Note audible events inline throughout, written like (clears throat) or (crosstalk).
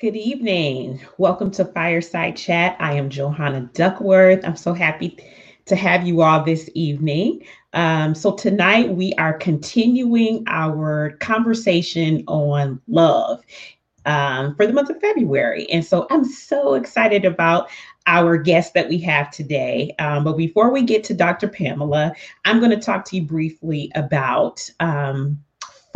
Good evening. Welcome to Fireside Chat. I am Johonna Duckworth. I'm so happy to have you all this evening. Um, so, tonight we are continuing our conversation on love um, for the month of February. And so, I'm so excited about our guest that we have today. Um, but before we get to Dr. Pamela, I'm going to talk to you briefly about um,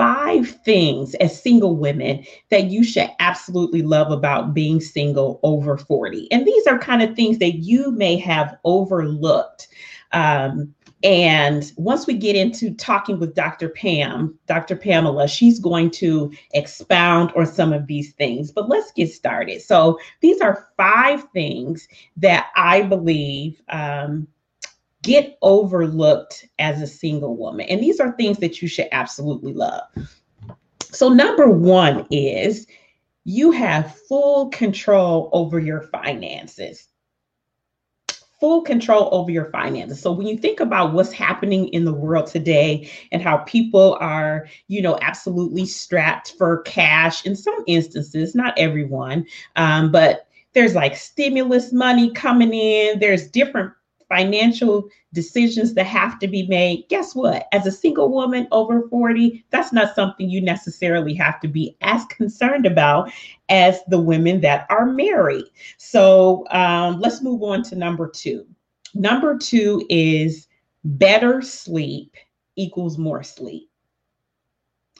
five things as single women that you should absolutely love about being single over 40. And these are kind of things that you may have overlooked. Um, and once we get into talking with Dr. Pam, Dr. Pamela, she's going to expound on some of these things. But let's get started. So, these are five things that I believe um, get overlooked as a single woman. And these are things that you should absolutely love. So, number one is you have full control over your finances. Full control over your finances. So, when you think about what's happening in the world today and how people are, you know, absolutely strapped for cash in some instances, not everyone, um, but there's like stimulus money coming in, there's different financial decisions that have to be made, guess what? As a single woman over 40, that's not something you necessarily have to be as concerned about as the women that are married. So um, let's move on to number two. Number two is better sleep equals more sleep.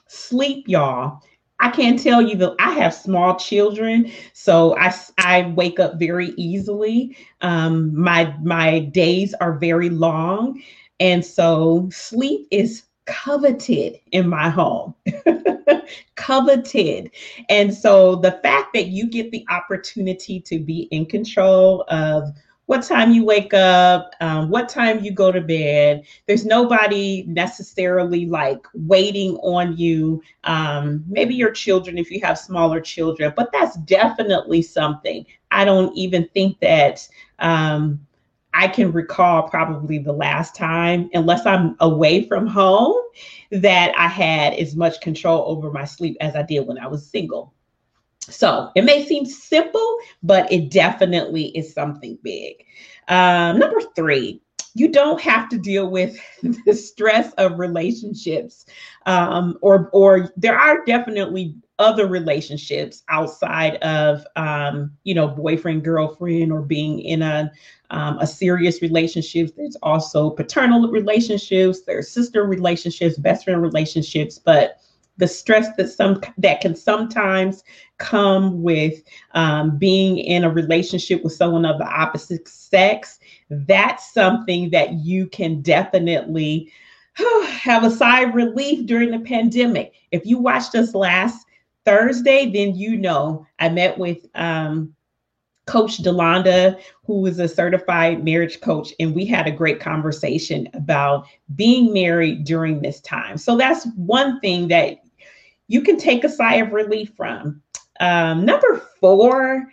Sleep, y'all, I can't tell you that I have small children, so I, I wake up very easily. Um, my my days are very long, and so sleep is coveted in my home. (laughs) coveted. And so the fact that you get the opportunity to be in control of what time you wake up, um, what time you go to bed. There's nobody necessarily like waiting on you. Um, maybe your children, if you have smaller children, but that's definitely something. I don't even think that. Um, I can recall probably the last time, unless I'm away from home, that I had as much control over my sleep as I did when I was single. So it may seem simple, but it definitely is something big. Um, number three, you don't have to deal with (laughs) the stress of relationships, um, or or there are definitely other relationships outside of um, you know boyfriend girlfriend or being in a um, a serious relationship. There's also paternal relationships. There's sister relationships, best friend relationships, but the stress that some that can sometimes come with um, being in a relationship with someone of the opposite sex that's something that you can definitely (sighs) have a sigh of relief during the pandemic if you watched us last thursday then you know i met with um, Coach Delonda, who is a certified marriage coach, and we had a great conversation about being married during this time. So that's one thing that you can take a sigh of relief from. Um, number four,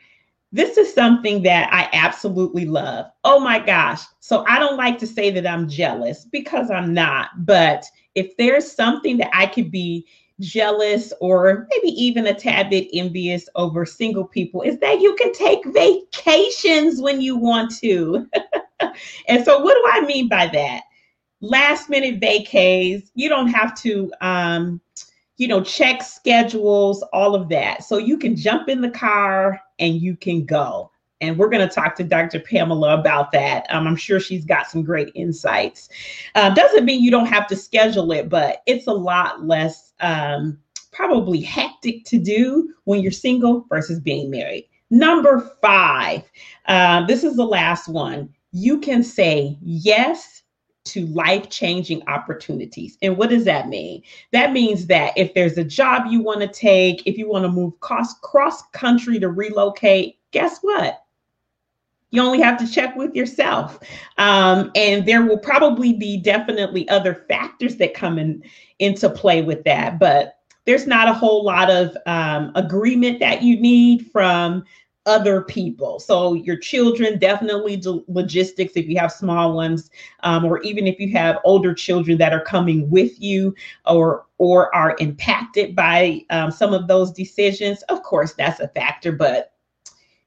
this is something that I absolutely love. Oh my gosh. So I don't like to say that I'm jealous because I'm not, but if there's something that I could be jealous or maybe even a tad bit envious over single people is that you can take vacations when you want to. (laughs) and so, what do I mean by that? Last minute vacays, you don't have to, um, you know, check schedules, all of that. So you can jump in the car and you can go. And we're going to talk to Dr. Pamela about that. Um, I'm sure she's got some great insights. Uh, doesn't mean you don't have to schedule it, but it's a lot less um, probably hectic to do when you're single versus being married. Number five, uh, this is the last one. You can say yes to life changing opportunities. And what does that mean? That means that if there's a job you want to take, if you want to move cross, country to relocate, guess what? You only have to check with yourself. Um, and there will probably be definitely other factors that come in into play with that. But there's not a whole lot of um, agreement that you need from other people. So your children definitely logistics if you have small ones, um, or even if you have older children that are coming with you or or are impacted by um, some of those decisions. Of course, that's a factor, but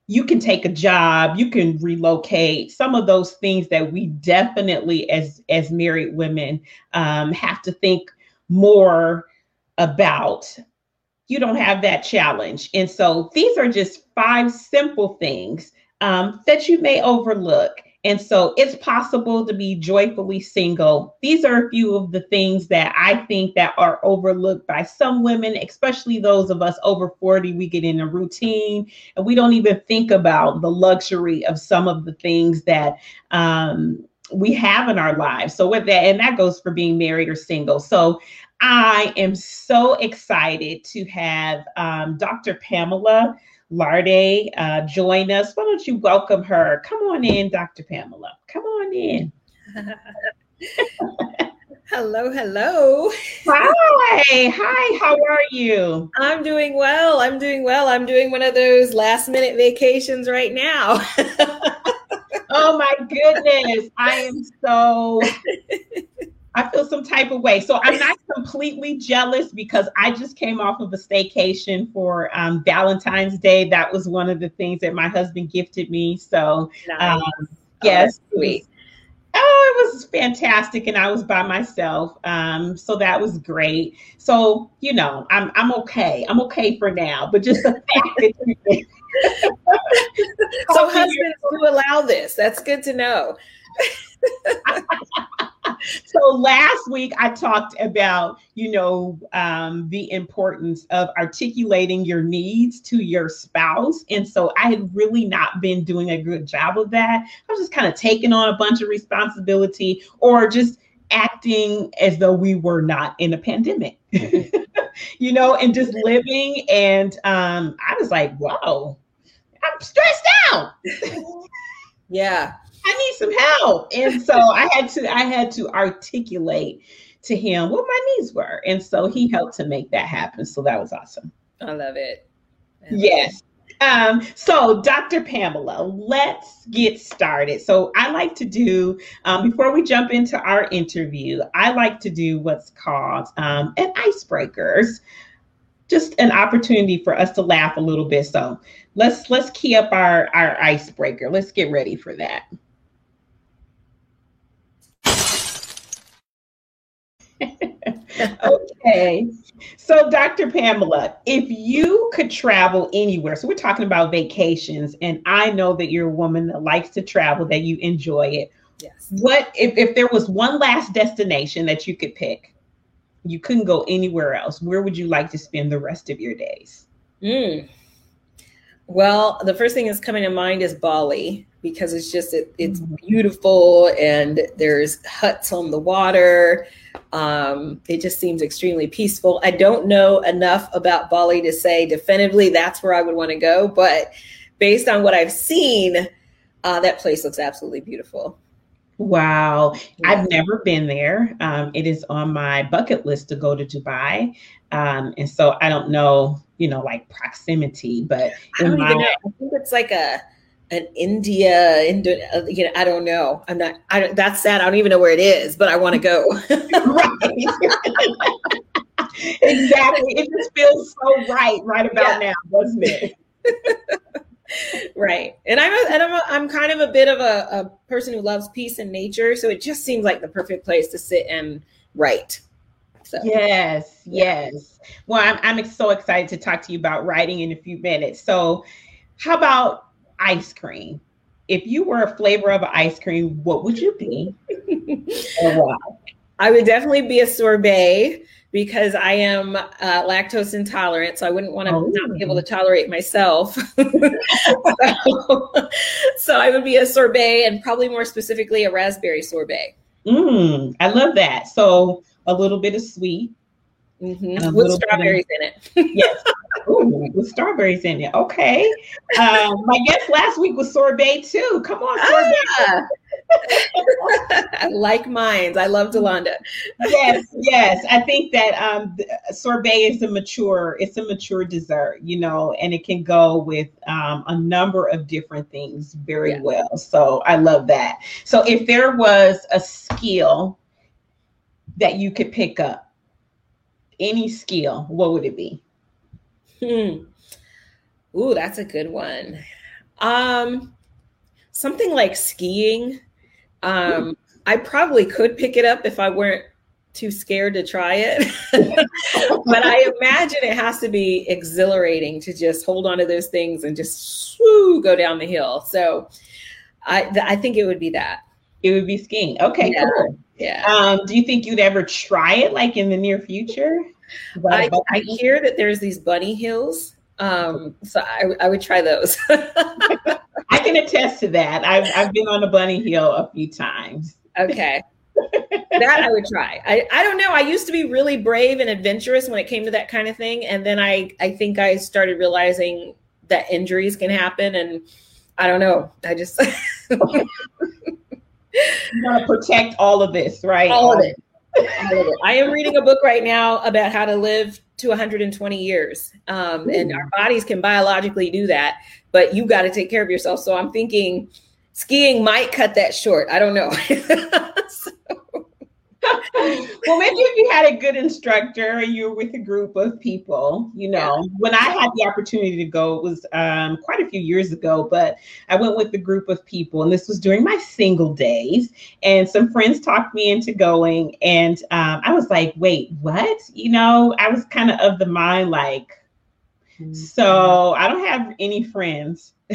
you can take a job, you can relocate. Some of those things that we definitely, as as married women, um, have to think more about you don't have that challenge. And so these are just five simple things um, that you may overlook. And so it's possible to be joyfully single. These are a few of the things that I think that are overlooked by some women, especially those of us over 40. We get in a routine and we don't even think about the luxury of some of the things that um, we have in our lives. So with that, and that goes for being married or single. So I am so excited to have um, Dr. Pamela Larde uh, join us. Why don't you welcome her? Come on in, Dr. Pamela. Come on in. (laughs) hello, hello. Hi, hi. How are you? I'm doing well. I'm doing well. I'm doing one of those last minute vacations right now. (laughs) oh my goodness. I am so I feel some type of way. So I'm (laughs) not completely jealous because I just came off of a staycation for um, Valentine's Day. That was one of the things that my husband gifted me. So, nice. um, yes, oh, sweet. Oh, it was fantastic, and I was by myself, um, so that was great. So you know, I'm I'm okay. I'm okay for now, but just the (laughs) fact that (laughs) so husbands do allow this. That's good to know. So last week I talked about, you know, um, the importance of articulating your needs to your spouse. And so I had really not been doing a good job of that. I was just kind of taking on a bunch of responsibility or just acting as though we were not in a pandemic, (laughs) you know, and just living. And um, I was like, whoa, I'm stressed out. yeah. I need some help. And so I had to I had to articulate to him what my needs were. And so he helped to make that happen. So that was awesome. I love it. I love yes. It. Um, so, Dr. Pamela, let's get started. So, I like to do, um, before we jump into our interview, I like to do what's called um, an icebreakers, just an opportunity for us to laugh a little bit. So, let's let's key up our our icebreaker. Let's get ready for that. (laughs) okay. So, Dr. Pamela, if you could travel anywhere, so we're talking about vacations, and I know that you're a woman that likes to travel, that you enjoy it. Yes. What if, if there was one last destination that you could pick? You couldn't go anywhere else. Where would you like to spend the rest of your days? Mm. Well, the first thing that's coming to mind is Bali because it's just it, it's mm-hmm. beautiful and there's huts on the water um, it just seems extremely peaceful i don't know enough about bali to say definitively that's where i would want to go but based on what i've seen uh, that place looks absolutely beautiful Wow. Yeah. I've never been there. Um, it is on my bucket list to go to Dubai. Um, and so I don't know, you know, like proximity, but I my. I think it's like a an India, Indo, uh, you know, I don't know. I'm not. I don't, that's sad. I don't even know where it is, but I want to go. (laughs) exactly. It just feels so right, right about yeah. now, doesn't it? (laughs) right. And I'm a, and I'm a, I'm kind of a bit of a, a person who loves peace and nature, so it just seems like the perfect place to sit and write. So. Yes, yes. Well, I'm I'm so excited to talk to you about writing in a few minutes. So, how about ice cream. If you were a flavor of ice cream, what would you be? (laughs) I would definitely be a sorbet because I am uh, lactose intolerant, so I wouldn't want to oh. not be able to tolerate myself. (laughs) so, (laughs) so, I would be a sorbet, and probably more specifically a raspberry sorbet. Mm, I love that. So a little bit of sweet, mm-hmm. with strawberries of, in it. yes, Ooh, with strawberries in it. Okay. Um, my guest last week was sorbet too. Come on, sorbet. Ah. (laughs) like minds. I love Delonda. yes, yes. I think that um, sorbet is a mature, it's a mature dessert, you know, and it can go with um, a number of different things very yeah. well. So I love that. So if there was a skill that you could pick up, any skill, what would it be? Hmm. Ooh, that's a good one. Um, something like skiing. Um, I probably could pick it up if I weren't too scared to try it. (laughs) but I imagine it has to be exhilarating to just hold on to those things and just swoo, go down the hill. So I, th- I think it would be that. It would be skiing. Okay, yeah. cool. Yeah. Um, do you think you'd ever try it like in the near future? I, I hear that there's these bunny hills. Um, so I, I would try those. (laughs) I can attest to that. I've, I've been on a bunny hill a few times. Okay. that I would try. I, I don't know. I used to be really brave and adventurous when it came to that kind of thing. And then I, I think I started realizing that injuries can happen. And I don't know. I just. (laughs) you want to protect all of this, right? All of it. All of it. I am reading a book right now about how to live to 120 years. Um, and our bodies can biologically do that but you got to take care of yourself. So I'm thinking skiing might cut that short. I don't know. (laughs) so. (laughs) well, maybe if you had a good instructor and you were with a group of people, you know, yeah. when I had the opportunity to go, it was um, quite a few years ago, but I went with a group of people, and this was during my single days. And some friends talked me into going, and um, I was like, wait, what? You know, I was kind of of the mind like, so I don't have any friends (laughs)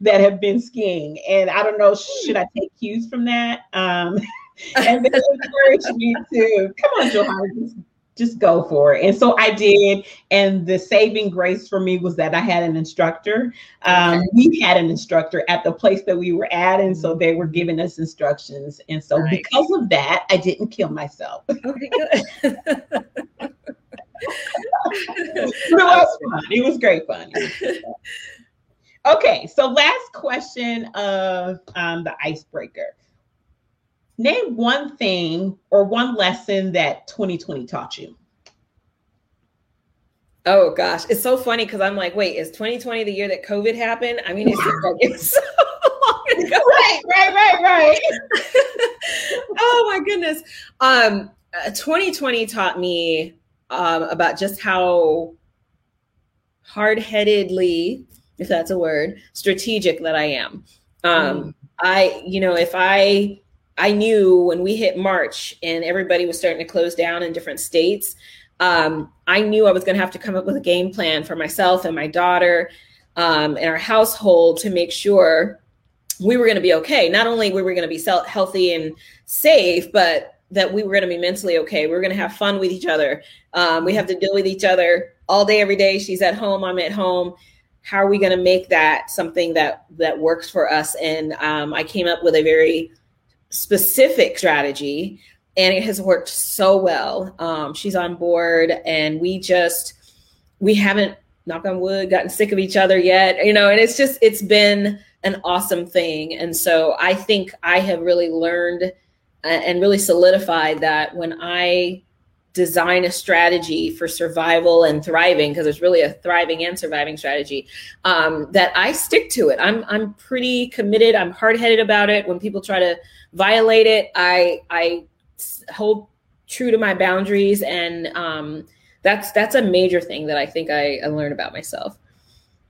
that have been skiing, and I don't know should I take cues from that? Um, (laughs) and they encouraged me to come on, Johonna, just, just go for it. And so I did. And the saving grace for me was that I had an instructor. Um, okay. We had an instructor at the place that we were at, and so they were giving us instructions. And so nice. because of that, I didn't kill myself. (laughs) Okay, good. (laughs) it was fun. It was great fun. okay, so last question of um, the icebreaker. Name one thing or one lesson that 2020 taught you. Oh gosh, it's so funny because I'm like, wait, is 2020 the year that COVID happened? I mean, it seems like it's so (laughs) long ago. (laughs) Right, right, right, right. (laughs) oh my goodness. Um, 2020 uh, taught me um, about just how hard-headedly, if that's a word, strategic that I am. Um, mm. I, you know, if I I knew when we hit March and everybody was starting to close down in different states, um, I knew I was going to have to come up with a game plan for myself and my daughter um, and our household to make sure we were going to be okay. Not only were we going to be healthy and safe, but that we were going to be mentally okay. We are going to have fun with each other. Um, we have to deal with each other all day, every day. She's at home. I'm at home. How are we going to make that something that that works for us? And um, I came up with a very specific strategy, and it has worked so well. Um, she's on board, and we just we haven't knock on wood gotten sick of each other yet. You know, and it's just it's been an awesome thing. And so I think I have really learned and really solidified that when I design a strategy for survival and thriving, because it's really a thriving and surviving strategy, um, that I stick to it. I'm I'm pretty committed. I'm hard headed about it. When people try to violate it, I I hold true to my boundaries, and um, that's that's a major thing that I think I, I learned about myself.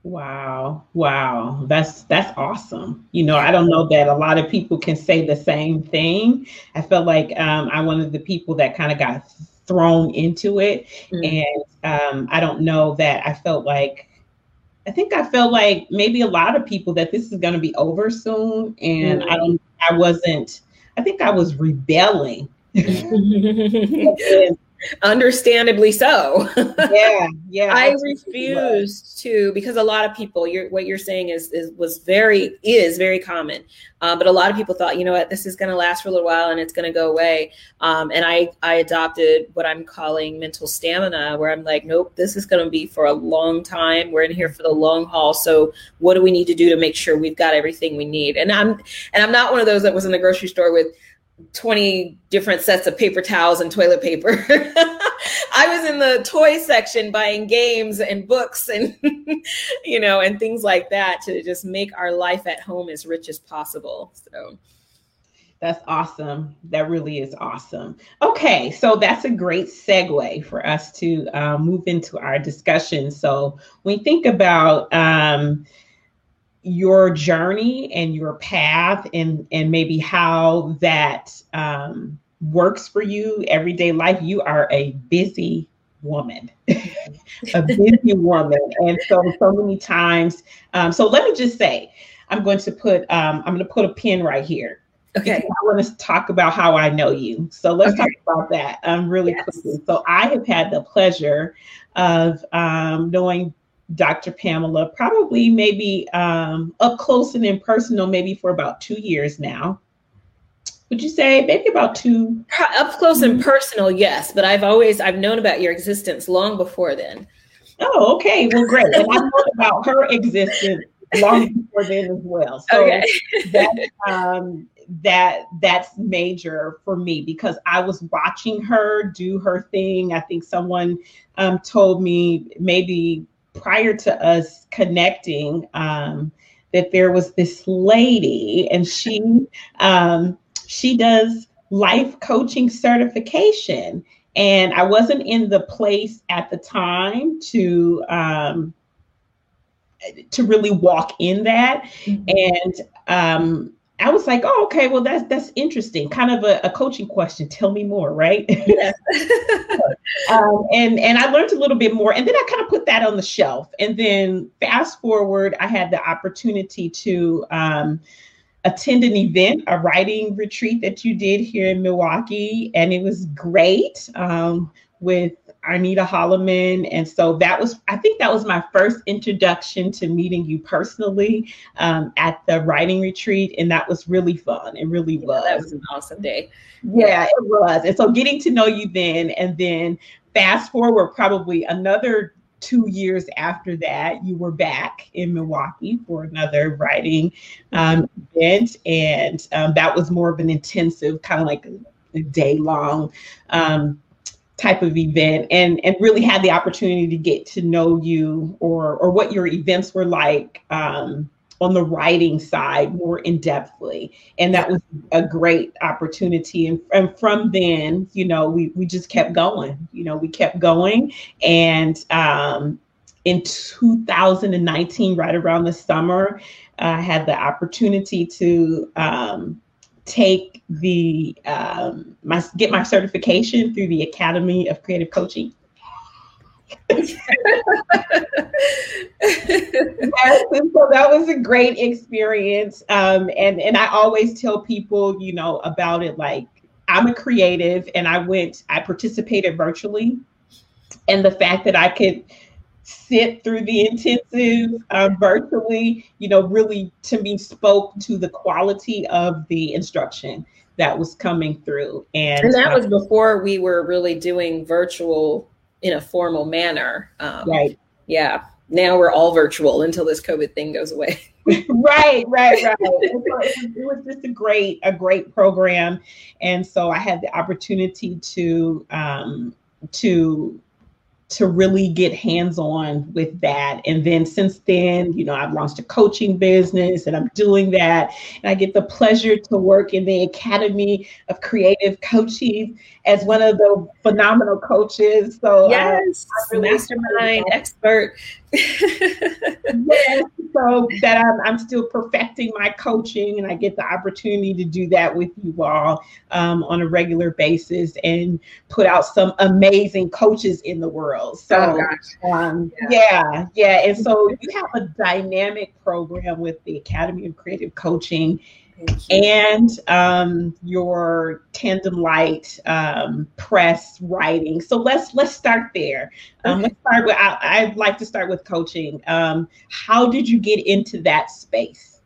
Wow. Wow. That's that's awesome. You know, I don't know that a lot of people can say the same thing. I felt like um, I'm one of the people that kind of got thrown into it. Mm-hmm. And um, I don't know that I felt like I think I felt like maybe a lot of people that this is going to be over soon. And mm-hmm. I don't I wasn't I think I was rebelling. (laughs) (laughs) understandably so. yeah, yeah. (laughs) I refuse to because a lot of people, you're, what you're saying is, is was very is very common, uh, but a lot of people thought, you know what, this is going to last for a little while and it's going to go away. Um, and I I adopted what I'm calling mental stamina, where I'm like, nope, this is going to be for a long time. We're in here for the long haul. So what do we need to do to make sure we've got everything we need? And I'm and I'm not one of those that was in the grocery store with 20 different sets of paper towels and toilet paper. (laughs) I was in the toy section buying games and books and (laughs) you know and things like that to just make our life at home as rich as possible. So that's awesome. That really is awesome. Okay, so that's a great segue for us to uh, move into our discussion. So we think about um, your journey and your path and and maybe how that um, works for you everyday life you are a busy woman (laughs) a busy woman. And so so many times um, so let me just say i'm going to put um, i'm going to put a pin right here. Okay. I want to talk about how i know you. So let's okay. talk about that um, really yes. quickly. So i have had the pleasure of um, knowing Dr. Pamela, probably maybe um, up close and impersonal, maybe for about two years now. Would you say maybe about two? Up close and personal, yes. But I've always I've known about your existence long before then. Oh, okay. Well, great. And I've known about her existence long before then as well. So okay. that um, that that's major for me because I was watching her do her thing. I think someone um, told me maybe prior to us connecting um, that there was this lady and she um, she does life coaching certification and i wasn't in the place at the time to um, to really walk in that mm-hmm. and um, I was like, oh, okay, well, that's that's interesting. Kind of a, a coaching question. Tell me more, right? (laughs) Yes. um, and and I learned a little bit more, and then I kind of put that on the shelf. And then fast forward, I had the opportunity to um, attend an event, a writing retreat that you did here in Milwaukee, and it was great um, with Arnita Holloman. And so that was, I think that was my first introduction to meeting you personally um, at the writing retreat. And that was really fun. It really yeah, was. That was an awesome day. Yeah, it was. And so getting to know you then, and then fast forward probably another two years after that, you were back in Milwaukee for another writing um, event. And um, that was more of an intensive, kind of like a day long um, type of event and and really had the opportunity to get to know you or or what your events were like um, on the writing side more in depthly. And that was a great opportunity. And, and from then you know we we just kept going you know we kept going. And um, in 2019 right around the summer i had the opportunity to um, take the um, my get my certification through the Academy of Creative Coaching. (laughs) (laughs) so that was a great experience. Um, and and I always tell people, you know, about it. Like I'm a creative, and I went, I participated virtually, and the fact that I could sit through the intensive uh, virtually, you know, really to me spoke to the quality of the instruction that was coming through. And, and that uh, was before we were really doing virtual in a formal manner. Um, right. Yeah. Now we're all virtual until this COVID thing goes away. (laughs) right, right, right. It, it was just a great, a great program, and so I had the opportunity to um, to to really get hands on with that. And then since then, you know, I've launched a coaching business and I'm doing that. And I get the pleasure to work in the Academy of Creative Coaching as one of the phenomenal coaches. So, uh, yes, uh, really mastermind expert. yes, so that I'm, I'm still perfecting my coaching and I get the opportunity to do that with you all um, on a regular basis and put out some amazing coaches in the world. So, oh, um, yeah. yeah, yeah. And so you have a dynamic program with the Academy of Creative Coaching and um, your Tandem Light um, press writing. So let's let's start there. Um, okay. Let's start with. I, would like to start with coaching. Um, how did you get into that space?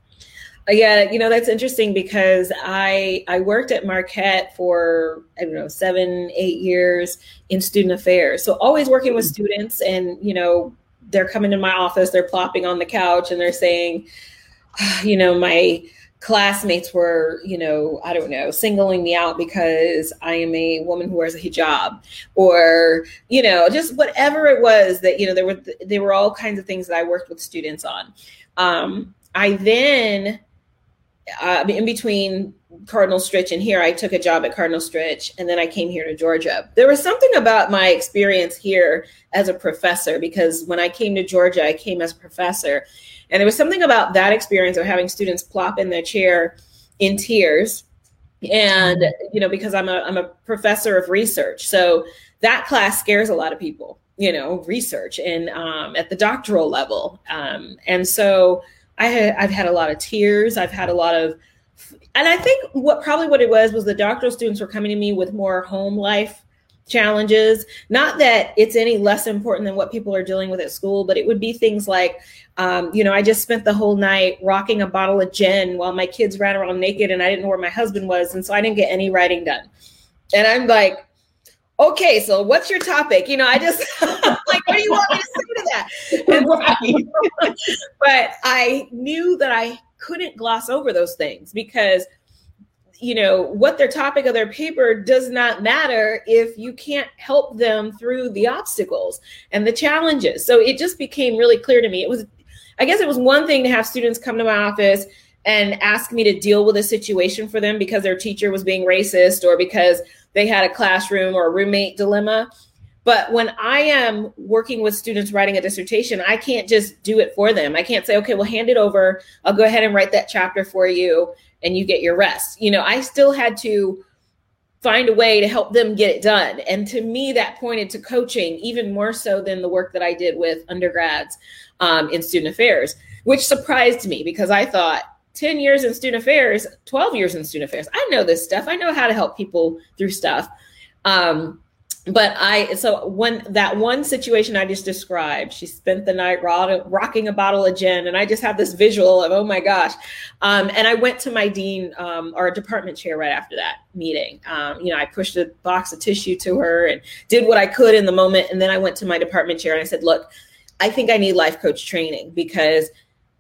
Uh, yeah, you know that's interesting because I I worked at Marquette for I don't know seven eight years in student affairs. So always working with mm-hmm. students, and you know they're coming to my office, they're plopping on the couch, and they're saying, (sighs) you know my classmates were, you know, I don't know, singling me out because I am a woman who wears a hijab or, you know, just whatever it was that, you know, there were, there were all kinds of things that I worked with students on. Um, I then, uh, in between Cardinal Stritch and here, I took a job at Cardinal Stritch and then I came here to Georgia. There was something about my experience here as a professor because when I came to Georgia, I came as a professor and there was something about that experience of having students plop in their chair in tears. And, you know, because I'm a, I'm a professor of research. So that class scares a lot of people, you know, research and um, at the doctoral level. Um, and so I had, I've had a lot of tears. I've had a lot of, and I think what probably what it was was the doctoral students were coming to me with more home life challenges. Not that it's any less important than what people are dealing with at school, but it would be things like, um, you know, I just spent the whole night rocking a bottle of gin while my kids ran around naked and I didn't know where my husband was. And so I didn't get any writing done. And I'm like, okay, so what's your topic? You know, I just (laughs) like, what do you want me to say to that? (laughs) (laughs) but I knew that I couldn't gloss over those things because you know what their topic of their paper does not matter if you can't help them through the obstacles and the challenges. So it just became really clear to me. It was i guess it was one thing to have students come to my office and ask me to deal with a situation for them because their teacher was being racist or because they had a classroom or a roommate dilemma but when I am working with students writing a dissertation, I can't just do it for them. I can't say, okay, well, hand it over. I'll go ahead and write that chapter for you and you get your rest. You know, I still had to find a way to help them get it done. And to me, that pointed to coaching even more so than the work that I did with undergrads um, in student affairs, which surprised me because I thought 10 years in student affairs, 12 years in student affairs, I know this stuff. I know how to help people through stuff. Um, but I so when that one situation I just described, she spent the night rocking a bottle of gin, and I just have this visual of oh my gosh. Um, and I went to my dean um, or department chair right after that meeting. Um, you know, I pushed a box of tissue to her and did what I could in the moment, and then I went to my department chair and I said, "Look, I think I need life coach training because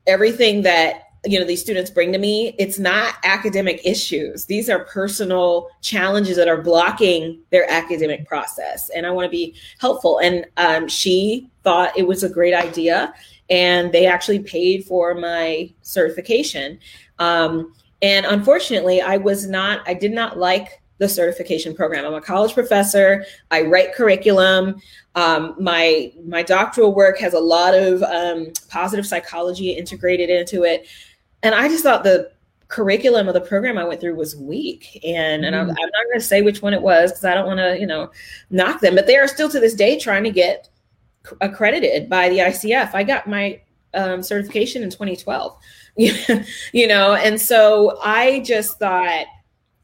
everything that you know these students bring to me it's not academic issues. These are personal challenges that are blocking their academic process and i want to be helpful. And um, she thought it was a great idea and they actually paid for my certification. Um, and unfortunately i was not i did not like the certification program. I'm a college professor. I write curriculum. Um, my my doctoral work has a lot of um, positive psychology integrated into it and I just thought the curriculum of the program I went through was weak. And, and I'm, mm. I'm not going to say which one it was because I don't want to, you know, knock them, but they are still to this day trying to get accredited by the ICF. I got my um, certification in 2012, (laughs) you know, and so I just thought,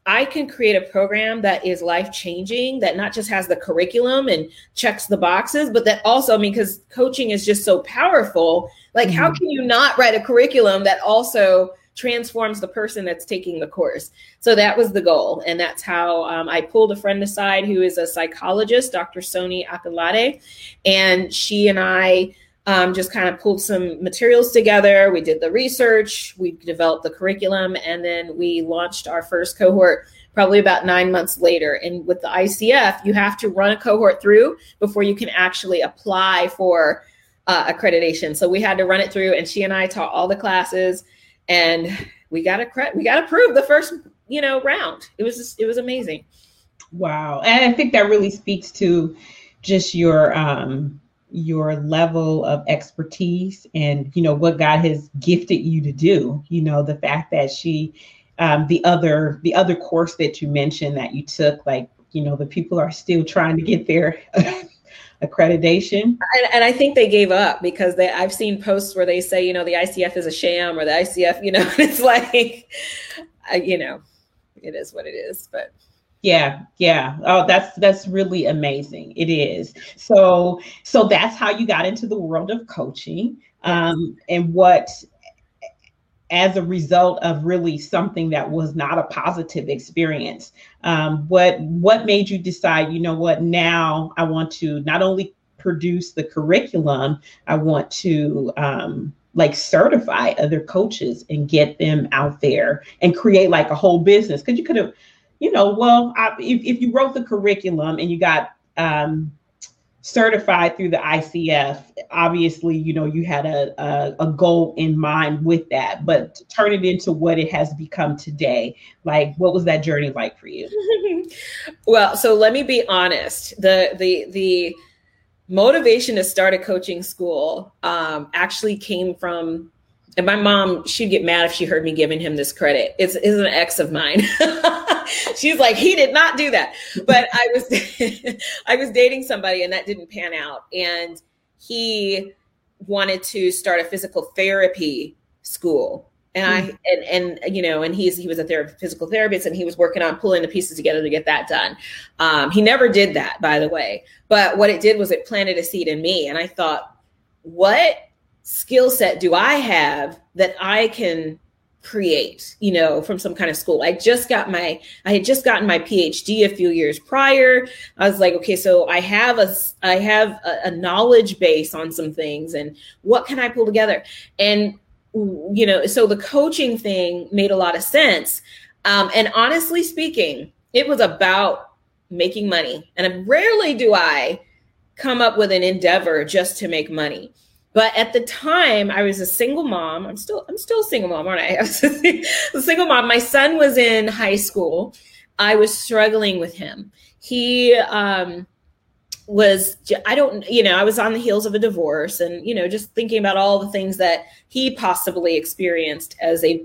I can create a program that is life changing, that not just has the curriculum and checks the boxes, but that also, I mean, because coaching is just so powerful, like, mm-hmm. how can you not write a curriculum that also transforms the person that's taking the course? So that was the goal. And that's how um, I pulled a friend aside who is a psychologist, Dr. Soni Akinlade. And she and I um, just kind of pulled some materials together. We did the research, we developed the curriculum, and then we launched our first cohort probably about nine months later. And with the ICF, you have to run a cohort through before you can actually apply for uh, accreditation. So we had to run it through, and she and I taught all the classes, and we got a we got approved the first you know round. It was just, it was amazing. Wow, and I think that really speaks to just your um your level of expertise and you know what God has gifted you to do. You know the fact that she um, the other the other course that you mentioned that you took like you know the people are still trying to get their (laughs) accreditation. And, and, I think they gave up because they, I've seen posts where they say, you know, the ICF is a sham or the ICF, you know, (laughs) it's like, you know, it is what it is. But yeah, yeah. Oh, that's that's really amazing. It is. So so that's how you got into the world of coaching. Um, and what as a result of really something that was not a positive experience. Um, what what made you decide, you know what, now I want to not only produce the curriculum, I want to um, like certify other coaches and get them out there and create like a whole business. Because you could have, you know, well, I, if, if you wrote the curriculum and you got um, certified through the ICF, obviously, you know, you had a, a, a, goal in mind with that, but turn it into what it has become today, like what was that journey like for you? (laughs) well, so let me be honest. The the the motivation to start a coaching school um, actually came from and my mom she'd get mad if she heard me giving him this credit it's, it's an ex of mine (laughs) (laughs) she's like he did not do that but i was (laughs) i was dating somebody and that didn't pan out and he wanted to start a physical therapy school and I hmm. and and you know, and he's he was a physical therapist, and he was working on pulling the pieces together to get that done. Um, he never did that, by the way. But what it did was it planted a seed in me, and I thought, what skill set do I have that I can create you know from some kind of school i just got my i had just gotten my phd a few years prior i was like okay so i have a i have a, a knowledge base on some things and what can i pull together and you know, so the coaching thing made a lot of sense. Um, and honestly speaking, it was about making money. And rarely do I come up with an endeavor just to make money. But at the time, I was a single mom. I'm still I'm still a single mom, aren't I? (laughs) I was a single mom. My son was in high school. I was struggling with him. He um, was I don't you know I was on the heels of a divorce and you know just thinking about all the things that he possibly experienced as a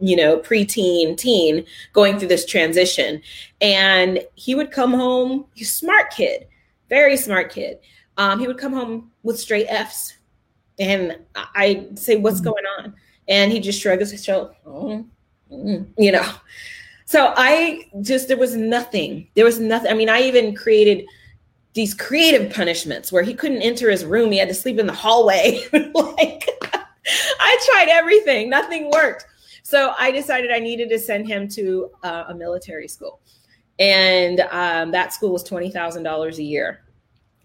you know preteen teen going through this transition and he would come home he's a smart kid very smart kid um, he would come home with straight F's and I say what's mm-hmm. going on and he just shrugged his shoulder oh, mm, you know so I just there was nothing there was nothing I mean I even created these creative punishments where he couldn't enter his room. He had to sleep in the hallway. (laughs) like I tried everything, nothing worked. So I decided I needed to send him to uh, a military school. And um, that school was $20,000 a year.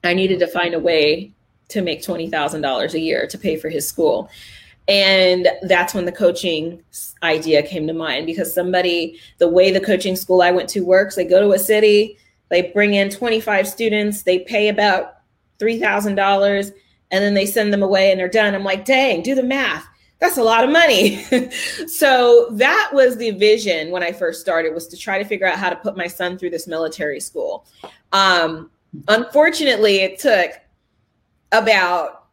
I needed to find a way to make $20,000 a year to pay for his school. And that's when the coaching idea came to mind because somebody, the way the coaching school I went to works, they go to a city, they bring in 25 students, they pay about $3,000, and then they send them away and they're done. I'm like, dang, do the math. That's a lot of money. (laughs) so that was the vision when I first started was to try to figure out how to put my son through this military school. Um, unfortunately, it took about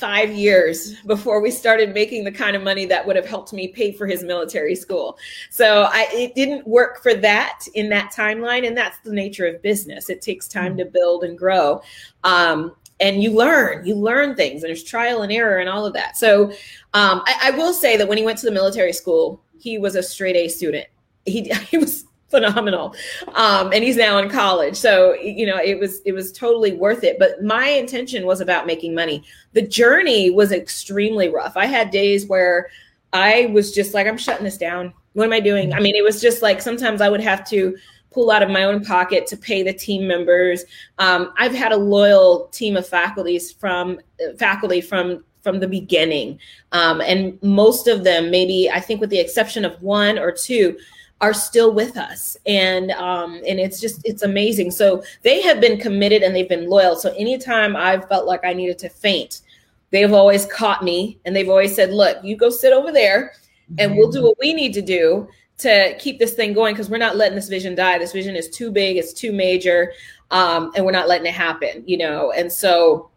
five years before we started making the kind of money that would have helped me pay for his military school. So I, it didn't work for that in that timeline. And that's the nature of business. It takes time to build and grow. Um, and you learn, you learn things, and there's trial and error and all of that. So um, I, I will say that when he went to the military school, he was a straight A student. He, (laughs) he was phenomenal. Um, and he's now in college. So you know it was it was totally worth it. But my intention was about making money. The journey was extremely rough. I had days where i was just like i'm shutting this down. What am i doing? I mean it was just like sometimes i would have to pull out of my own pocket to pay the team members. Um, i've had a loyal team of faculties from faculty from from the beginning. Um, and most of them maybe i think with the exception of one or two are still with us. And um and it's just it's amazing. So they have been committed and they've been loyal. So anytime i've felt like i needed to faint they've always caught me and they've always said look you go sit over there and we'll do what we need to do to keep this thing going because we're not letting this vision die. This vision is too big it's too major um, and we're not letting it happen you know? And so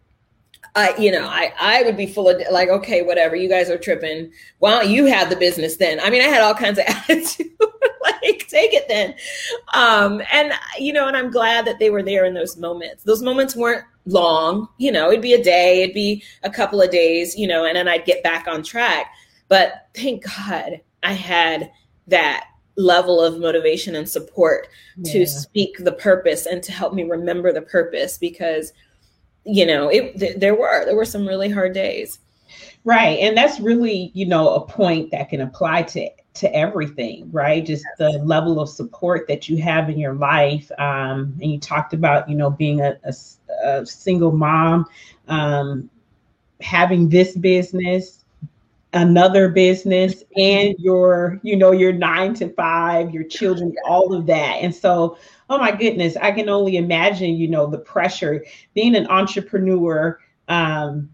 I, you know, I, I would be full of like, okay, whatever, you guys are tripping. Why don't you have the business then? I mean, I had all kinds of (laughs) attitude, like, take it then. Um, and, you know, and I'm glad that they were there in those moments. Those moments weren't long, you know, it'd be a day, it'd be a couple of days, you know, and then I'd get back on track. But thank God I had that level of motivation and support yeah. to speak the purpose and to help me remember the purpose because you know it th- there were there were some really hard days. Right and that's really you know a point that can apply to to everything right? Just the level of support that you have in your life um, and you talked about you know being a, a, a single mom um, having this business another business (laughs) and your you know your nine to five your children all of that. And so oh my goodness i can only imagine you know the pressure being an entrepreneur um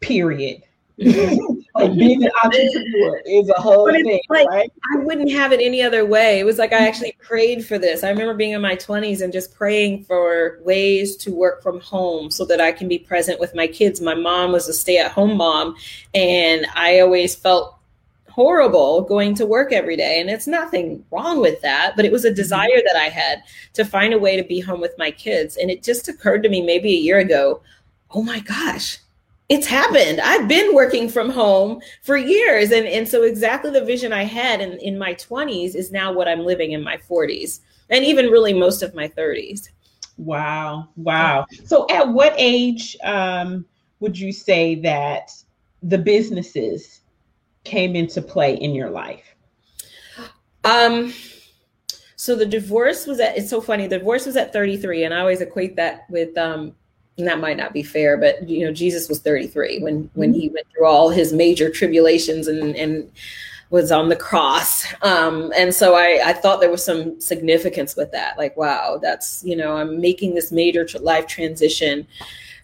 period (laughs) like being an entrepreneur is a whole thing, like, right? I wouldn't have it any other way. It was like I actually prayed for this. I remember being in my 20s and just praying for ways to work from home so that I can be present with my kids. My mom was a stay-at-home mom, and I always felt horrible going to work every day. And it's nothing wrong with that, but it was a mm-hmm. desire that I had to find a way to be home with my kids. And it just occurred to me maybe a year ago, oh my gosh, it's happened. I've been working from home for years. And, and so exactly the vision I had in, in my 20s is now what I'm living in my 40s and even really most of my 30s. Wow. Wow. So at what age um, would you say that the businesses came into play in your life? Um, so the divorce was at, it's so funny. The divorce was at 33 and I always equate that with um, and that might not be fair, but you know, Jesus was 33 when when he went through all his major tribulations and and was on the cross. Um, and so I, I thought there was some significance with that. Like, wow, that's you know, I'm making this major life transition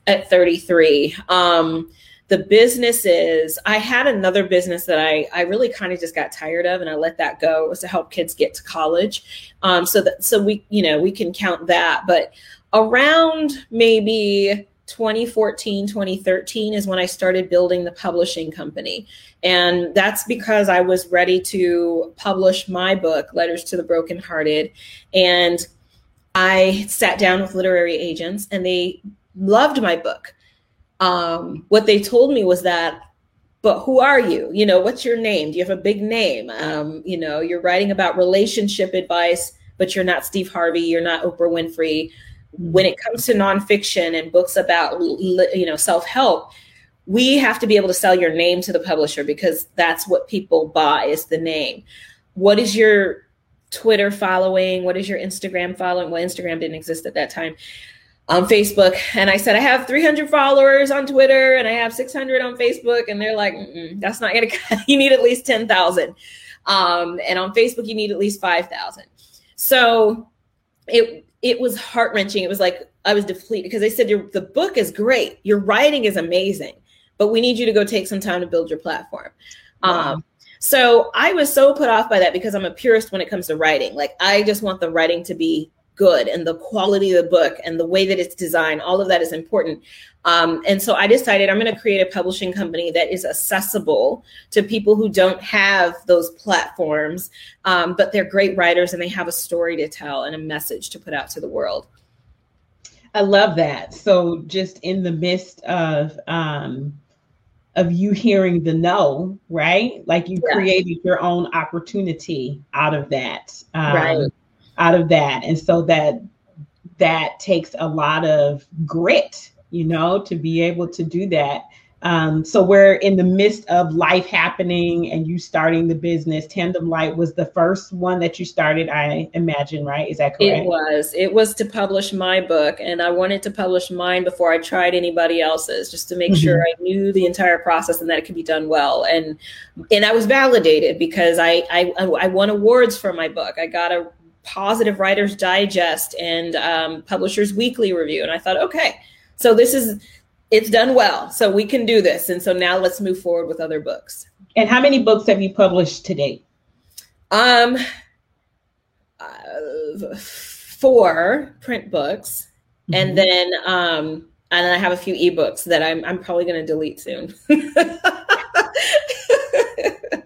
at 33. Um, the businesses, I had another business that I, I really kind of just got tired of and I let that go. It was to help kids get to college. Um, so that so we, you know, we can count that. But around maybe 2014 2013 is when i started building the publishing company and that's because i was ready to publish my book letters to the brokenhearted and i sat down with literary agents and they loved my book um, what they told me was that but who are you? You know what's your name? Do you have a big name? Um, you know you're writing about relationship advice but you're not steve harvey you're not oprah winfrey. When it comes to nonfiction and books about you know self-help we have to be able to sell your name to the publisher because that's what people buy is the name. What is your twitter following? What is your instagram following? Well instagram didn't exist at that time on facebook and i said i have 300 followers on twitter and i have 600 on facebook and they're like that's not gonna (laughs) you need at least 10000 um, and on facebook you need at least 5000 so it it was heart wrenching. It was like I was depleted because they said the book is great, your writing is amazing, but we need you to go take some time to build your platform. Wow. Um, so I was so put off by that because I'm a purist when it comes to writing. Like I just want the writing to be good and the quality of the book and the way that it's designed all of that is important. Um, and so i decided i'm going to create a publishing company that is accessible to people who don't have those platforms um, but they're great writers and they have a story to tell and a message to put out to the world. I love that. So just in the midst of um, of you hearing the no right? Like you yeah. created your own opportunity out of that. Um, right out of that. And so that that takes a lot of grit, you know, to be able to do that. Um, so we're in the midst of life happening and you starting the business. Tandem Light was the first one that you started, I imagine, right? Is that correct? It was. It was to publish my book, and I wanted to publish mine before I tried anybody else's, just to make mm-hmm. sure I knew the entire process and that it could be done well. And and I was validated because I I I won awards for my book. I got a Positive Writers Digest and um, Publishers Weekly Review. And I thought, okay, so this is, it's done well. So we can do this. And so now let's move forward with other books. And how many books have you published to date? Um, uh, four print books. Mm-hmm. And then, um, and then I have a few ebooks that I'm, I'm probably going to delete soon. (laughs)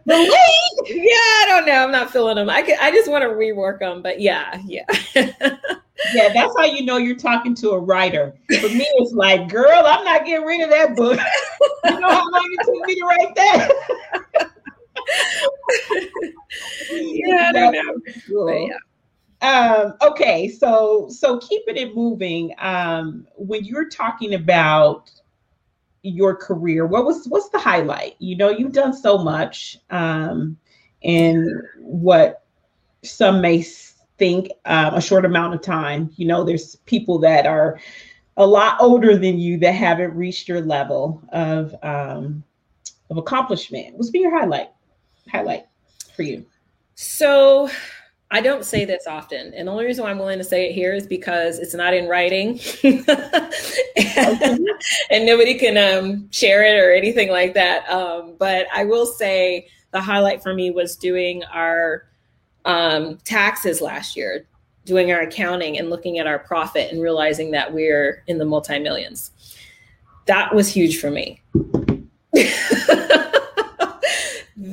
Delete? (laughs) yeah, I don't know. I'm not feeling them. I can, I just want to rework them. But yeah, yeah. (laughs) yeah, that's how you know you're talking to a writer. For me, it's like, girl, I'm not getting rid of that book. (laughs) you know how long it took me to write that? yeah, I don't know. Cool. Yeah. Um, okay, so so keeping it moving. Um, when you're talking about your career, what was what's the highlight? You know, you've done so much, um, in what some may think um, a short amount of time. You know, there's people that are a lot older than you that haven't reached your level of um, of accomplishment. What's been your highlight? Highlight for you? So I don't say this often. And the only reason why I'm willing to say it here is because it's not in writing and, (laughs) and, nobody can um, share it or anything like that. Um, but I will say the highlight for me was doing our um, taxes last year, doing our accounting and looking at our profit and realizing that we're in the multi millions. That was huge for me.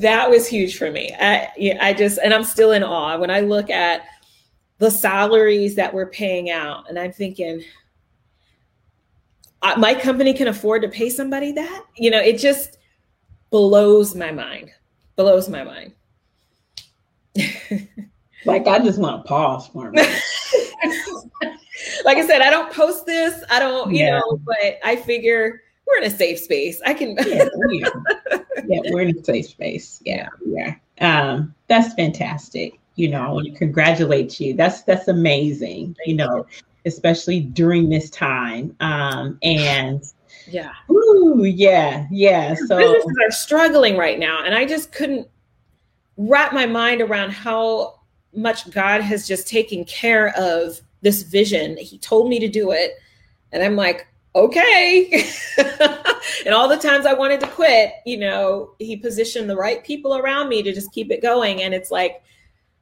That was huge for me. I, I just, and I'm still in awe when I look at the salaries that we're paying out, and I'm thinking, my company can afford to pay somebody that. You know, it just blows my mind. Blows my mind. (laughs) like I just want to pause for me. (laughs) like I said, I don't post this. I don't, you yeah. know, but I figure we're in a safe space. I can. yeah, (laughs) yeah, we're in a safe space. Yeah, yeah. Um, that's fantastic. You know, I want to congratulate you. That's that's amazing. You know, especially during this time. Um, and yeah, ooh, yeah, yeah. So businesses are struggling right now, and I just couldn't wrap my mind around how much God has just taken care of this vision. He told me to do it, and I'm like, okay. (laughs) and all the times I wanted to quit, you know, he positioned the right people around me to just keep it going. And it's like,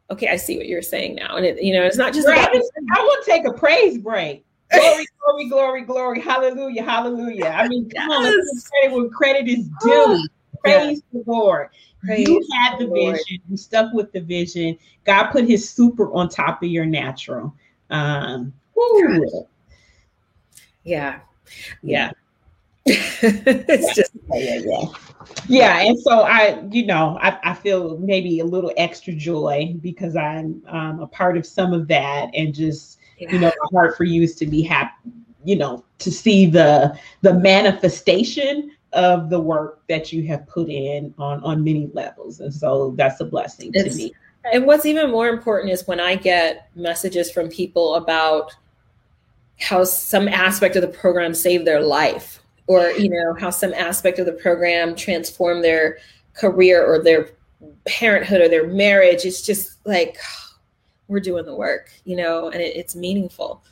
okay, I see what you're saying now. And it, you know, it's not just right. I want to take a praise break. Glory, (laughs) glory, glory, glory. Hallelujah, hallelujah. I mean, come yes. on, let's credit when credit is due. Praise yeah. the Lord. Praise you had the Lord. vision, you stuck with the vision. God put his super on top of your natural. Um, yeah, yeah. (laughs) it's just yeah, yeah, yeah. Yeah, and so I, you know, I, I feel maybe a little extra joy because I'm um, a part of some of that, and just yeah. you know, my heart for you is to be happy, you know, to see the the manifestation of the work that you have put in on on many levels, and so that's a blessing it's, to me. And what's even more important is when I get messages from people about how some aspect of the program saved their life or you know how some aspect of the program transformed their career or their parenthood or their marriage. It's just like we're doing the work you know and it, it's meaningful.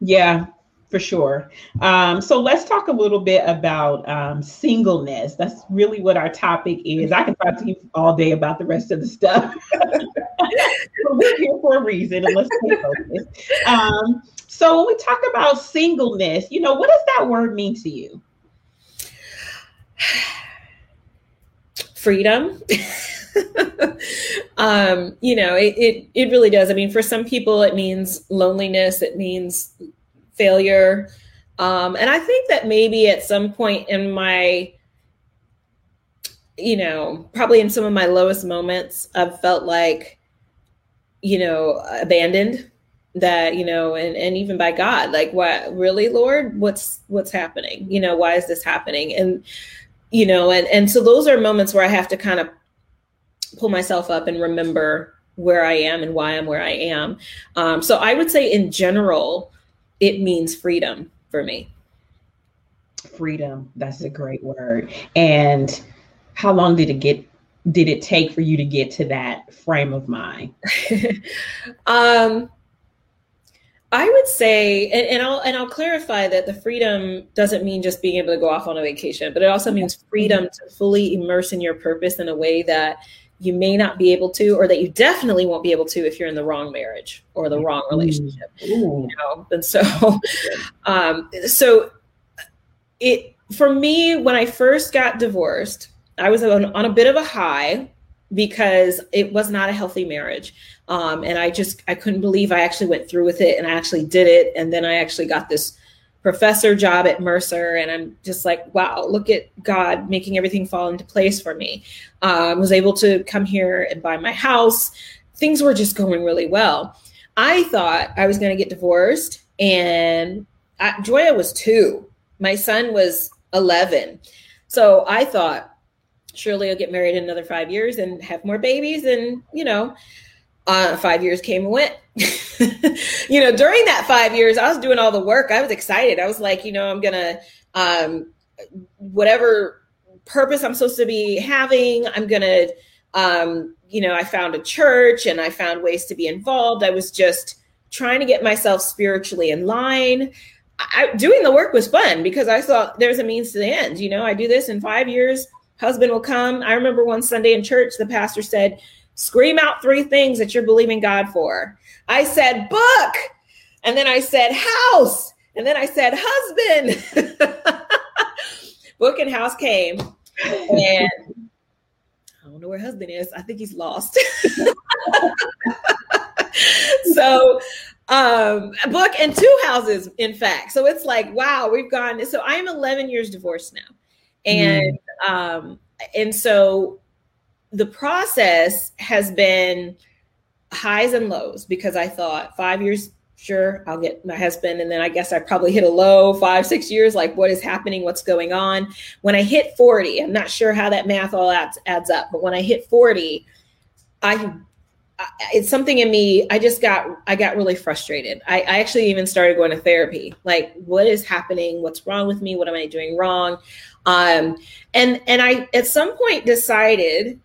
Yeah for sure. Um, so let's talk a little bit about um, singleness. That's really what our topic is. I can talk to you all day about the rest of the stuff. (laughs) we're here for a reason, and let's stay focused. Um, so when we talk about singleness, you know, what does that word mean to you? (sighs) Freedom. (laughs) um, you know, it, it it really does. I mean, for some people, it means loneliness. It means failure. Um, and I think that maybe at some point in my, you know, probably in some of my lowest moments, I've felt like, you know, abandoned that, you know, and, and even by God, like what really, Lord, what's, what's happening? You know, why is this happening? And, you know, and, and so those are moments where I have to kind of pull myself up and remember where I am and why I'm where I am. Um, so I would say in general, it means freedom for me. Freedom. That's a great word. And how long did it get did it take for you to get to that frame of mind? (laughs) um I would say, and, and, I'll and I'll clarify that the freedom doesn't mean just being able to go off on a vacation, but it also means freedom to fully immerse in your purpose in a way that you may not be able to, or that you definitely won't be able to if you're in the wrong marriage or the wrong relationship. Ooh. You know, and so, (laughs) um, so it for me when I first got divorced, I was on, on a bit of a high because it was not a healthy marriage, um, and I just I couldn't believe I actually went through with it and I actually did it, and then I actually got this professor job at Mercer. And I'm just like, wow, look at God making everything fall into place for me. I uh, was able to come here and buy my house. Things were just going really well. I thought I was going to get divorced, and I, Joya was two. My son was 11. So I thought, surely I'll get married in another five years and have more babies. And, you know, uh, five years came and went. (laughs) you know, during that five years, I was doing all the work. I was excited. I was like, you know, I'm to, um, whatever purpose I'm supposed to be having, I'm to, um, you know, I found a church and I found ways to be involved. I was just trying to get myself spiritually in line. I, doing the work was fun because I thought there's a means to the end. You know, I do this in five years, husband will come. I remember one Sunday in church, the pastor said, Scream out three things that you're believing God for. I said, Book. And then I said, House. And then I said, Husband. (laughs) Book and house came. And I don't know where husband is. I think he's lost. (laughs) so um book and two houses in fact so it's like wow we've gone so i'm 11 years divorced now and mm. um and so the process has been highs and lows because i thought five years sure i'll get my husband and then i guess i probably hit a low five six years like what is happening? What's going on? When i hit 40 i'm not sure how that math all adds, adds up but when i hit 40 i it's something in me i just got i got really frustrated. I, I, actually even started going to therapy. Like what is happening? What's wrong with me? What am i doing wrong? Um and and i at some point decided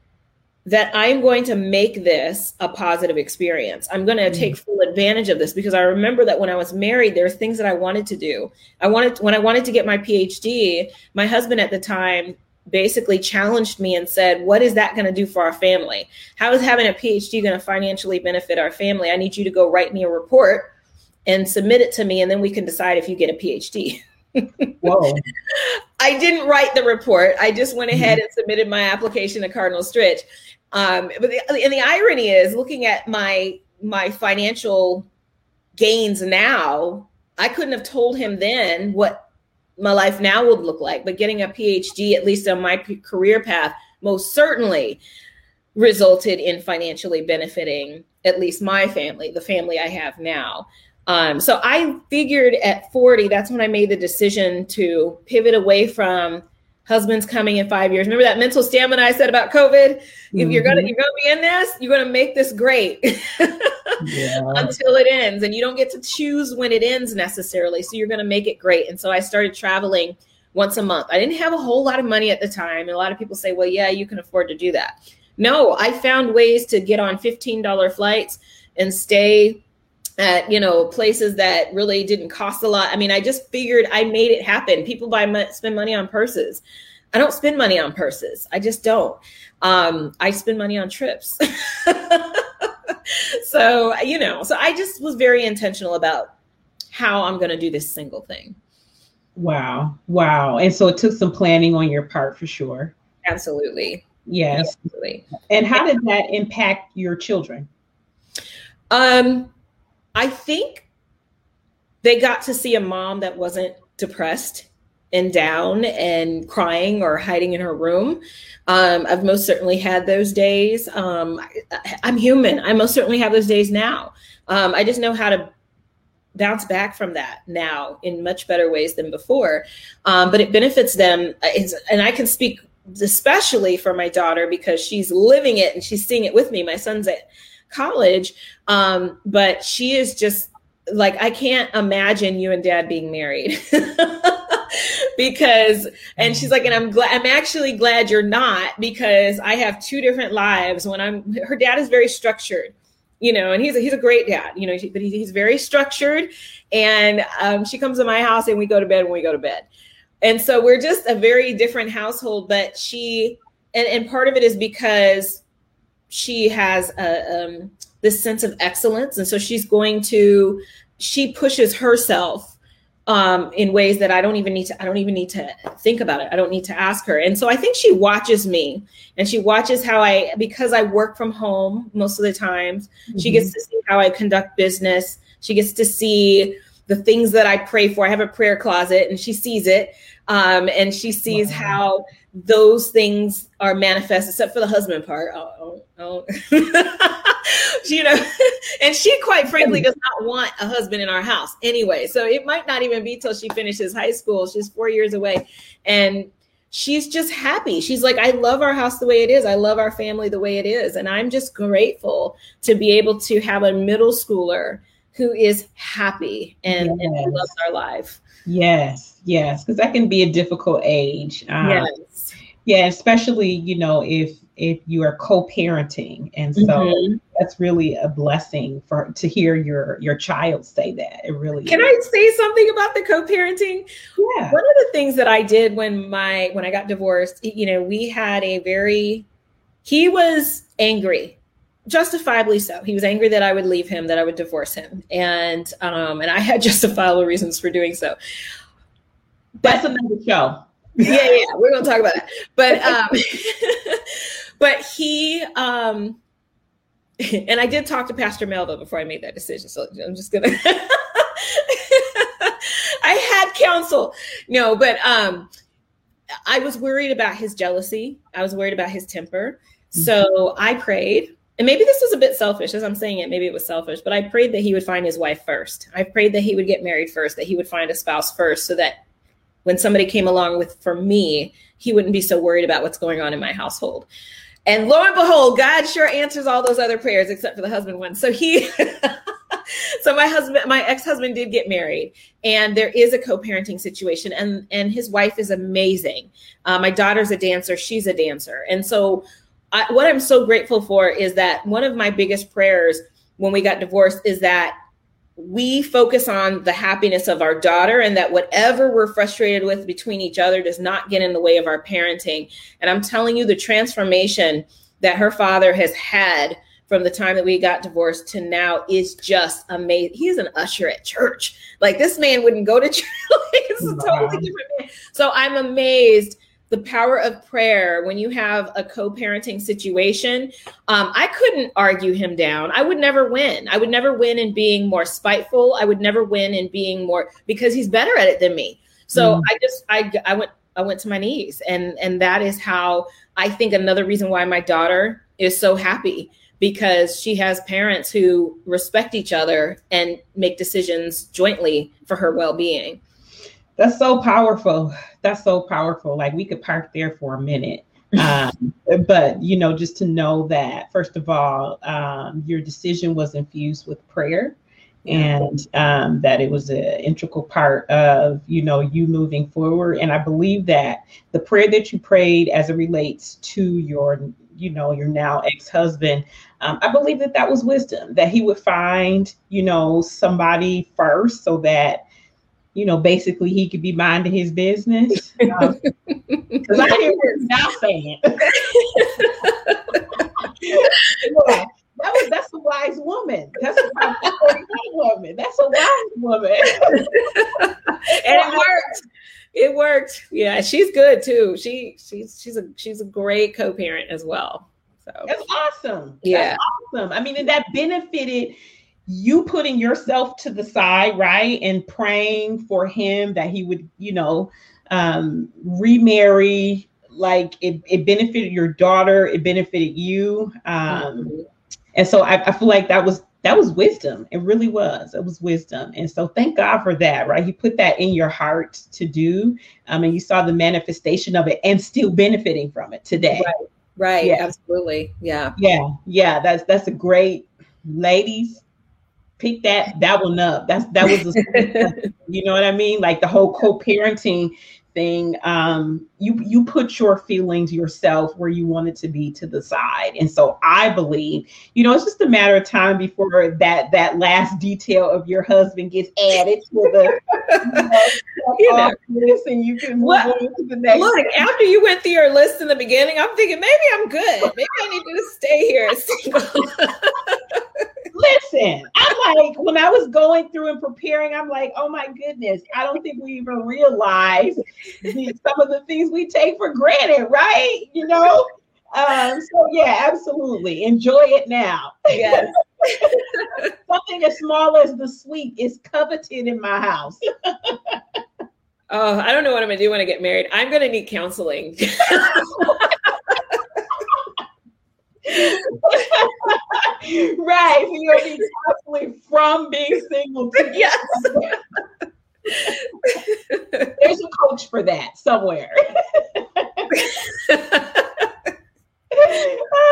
that i'm going to make this a positive experience i'm going to mm-hmm. take full advantage of this because i remember that when i was married there were things that i wanted to do i wanted when i wanted to get my phd my husband at the time basically challenged me and said, What is that going to do for our family? How is having a PhD going to financially benefit our family? I need you to go write me a report and submit it to me, and then we can decide if you get a PhD. (laughs) Whoa. I didn't write the report. I just went ahead mm-hmm. and submitted my application to Cardinal Stritch. Um, but the, and the irony is, looking at my my financial gains now, I couldn't have told him then what my life now would look like. But getting a PhD, at least on my career path, most certainly resulted in financially benefiting at least my family, the family I have now. Um, so I figured at 40, that's when I made the decision to pivot away from husband's coming in five years. Remember that mental stamina I said about COVID? Mm-hmm. If you're gonna mm-hmm. you're gonna be in this, you're gonna make this great (laughs) yeah. until it ends. And you don't get to choose when it ends necessarily. So you're gonna make it great. And so I started traveling once a month. I didn't have a whole lot of money at the time. And a lot of people say, well, yeah, you can afford to do that. No, I found ways to get on $15 flights and stay at you know places that really didn't cost a lot. I mean, I just figured I made it happen. People buy spend money on purses. I don't spend money on purses. I just don't. Um, I spend money on trips. (laughs) so you know, so I just was very intentional about how I'm going to do this single thing. Wow, wow! And so it took some planning on your part for sure. Absolutely. Yes. Absolutely. And how did that impact your children? Um, I think they got to see a mom that wasn't depressed and down and crying or hiding in her room. Um, I've most certainly had those days. Um, I, am human. I most certainly have those days now. Um, I just know how to bounce back from that now in much better ways than before. Um, but it benefits them. and I can speak especially for my daughter because she's living it and she's seeing it with me. My son's at college. Um, but she is just like, I can't imagine you and dad being married. (laughs) because and she's like and i'm glad i'm actually glad you're not because i have two different lives when i'm her dad is very structured you know and he's a, he's a great dad you know but he's very structured and um, she comes to my house and we go to bed when we go to bed and so we're just a very different household but she and, and part of it is because she has a, um, this sense of excellence, and so she's going to she pushes herself um, in ways that I don't even need to. I don't even need to think about it. I don't need to ask her. And so I think she watches me, and she watches how I because I work from home most of the times. Mm-hmm. She gets to see how I conduct business. She gets to see the things that I pray for. I have a prayer closet and she sees it. Um, and she sees wow. how those things are manifest, except for the husband part. Oh, oh, oh. you know, (laughs) and she quite frankly does not want a husband in our house anyway. So it might not even be till she finishes high school. She's four years away. And she's just happy. She's like, I love our house the way it is. I love our family the way it is. And I'm just grateful to be able to have a middle schooler who is happy and, yes. and loves our life. Yes, yes, because that can be a difficult age. Um, yes. Yeah, especially, you know, if if you are co-parenting and so mm-hmm. that's really a blessing for to hear your your child say that it really can is. i say something about the co-parenting yeah one of the things that i did when my when i got divorced you know we had a very he was angry justifiably so he was angry that i would leave him that i would divorce him and um and i had (laughs) justifiable reasons for doing so that's another show yeah yeah we're gonna talk about that but um (laughs) but he um and I did talk to Pastor Melville before I made that decision. So I'm just gonna (laughs) I had counsel. No, but um I was worried about his jealousy. I was worried about his temper. Mm-hmm. So I prayed, and maybe this was a bit selfish as I'm saying it, maybe it was selfish, but I prayed that he would find his wife first. I prayed that he would get married first, that he would find a spouse first, so that when somebody came along with for me, he wouldn't be so worried about what's going on in my household. And lo and behold, God sure answers all those other prayers except for the husband one. So he, (laughs) so my husband, my ex-husband did get married, and there is a co-parenting situation, and and his wife is amazing. Uh, my daughter's a dancer; she's a dancer, and so I, what I'm so grateful for is that one of my biggest prayers when we got divorced is that we focus on the happiness of our daughter and that whatever we're frustrated with between each other does not get in the way of our parenting. And I'm telling you, the transformation that her father has had from the time that we got divorced to now is just amazing. He's an usher at church. Like this man wouldn't go to (laughs) church. it's a totally different man. So I'm amazed the power of prayer when you have a co-parenting situation um, i couldn't argue him down. I would never win. I would never win in being more spiteful. I would never win in being more because he's better at it than me. So mm. i just i i went i went to my knees. And and that is how i think another reason why my daughter is so happy because she has parents who respect each other and make decisions jointly for her well-being that's so powerful. That's so powerful. Like we could park there for a minute. um, (laughs) but you know, just to know that first of all, um, your decision was infused with prayer, and um, that it was an integral part of you know you moving forward. And I believe that the prayer that you prayed as it relates to your you know your now ex-husband um, i believe that that was wisdom that he would find you know somebody first so that you know, basically he could be minding his business. (laughs) Because um, I hear what now saying. (laughs) yeah, that was that's a wise woman. That's a wise woman. That's a wise woman. (laughs) and it worked. It worked. Yeah, she's good too. She she's she's a she's a great co-parent as well. So that's awesome. Yeah, that's awesome. I mean, and that benefited you putting yourself to the side, right, and praying for him that he would, you know, um, remarry. Like it, it benefited your daughter, it benefited you, um, mm-hmm. and so I, I feel like that was that was wisdom. It really was. It was wisdom. And so thank God for that, right? He put that in your heart to do. Um, and you saw the manifestation of it and still benefiting from it today. Right. Right. Yeah. Absolutely. Yeah. Yeah. Yeah. That's that's a great ladies pick that that one up. That's that was, a, (laughs) you know what I mean? Like the whole co-parenting thing. Um, you you put your feelings yourself where you want it to be to the side, and so I believe, you know, it's just a matter of time before that that last detail of your husband gets added to the. You know, (laughs) you know. and you can move well, on to the next. Look, after you went through your list in the beginning, I'm thinking maybe I'm good. Maybe I need to stay here. (laughs) Listen, I'm like, when I was going through and preparing, I'm like, oh my goodness, I don't think we even realize the, some of the things we take for granted, right? You know? Um, so yeah, absolutely. Enjoy it now. yes, (laughs) Something as small as the sweet is coveted in my house. (laughs) oh, I don't know what I'm gonna do when I get married. I'm gonna need counseling. (laughs) right. So you'll be counseling from being single. yes. There's a coach for that somewhere.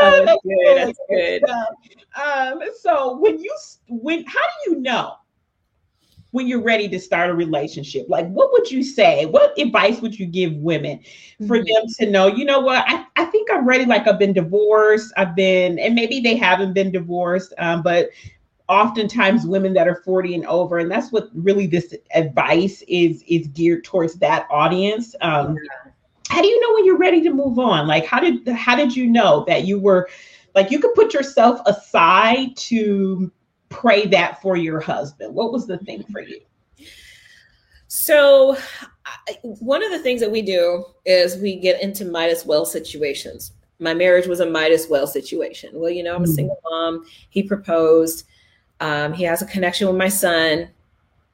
oh, that's (laughs) good. That's good. Um, so when you when how do you know when you're ready to start a relationship? Like what would you say? What advice would you give women for mm-hmm. them to know, you know what, I, I think I'm ready, like I've been divorced, I've been, and maybe they haven't been divorced, um, but oftentimes women that are 40 and over and that's what really this advice is is geared towards that audience um, yeah. how do you know when you're ready to move on like how did how did you know that you were like you could put yourself aside to pray that for your husband what was the thing for you so one of the things that we do is we get into might as well situations my marriage was a might as well situation well you know i'm a mm. single mom he proposed um, he has a connection with my son.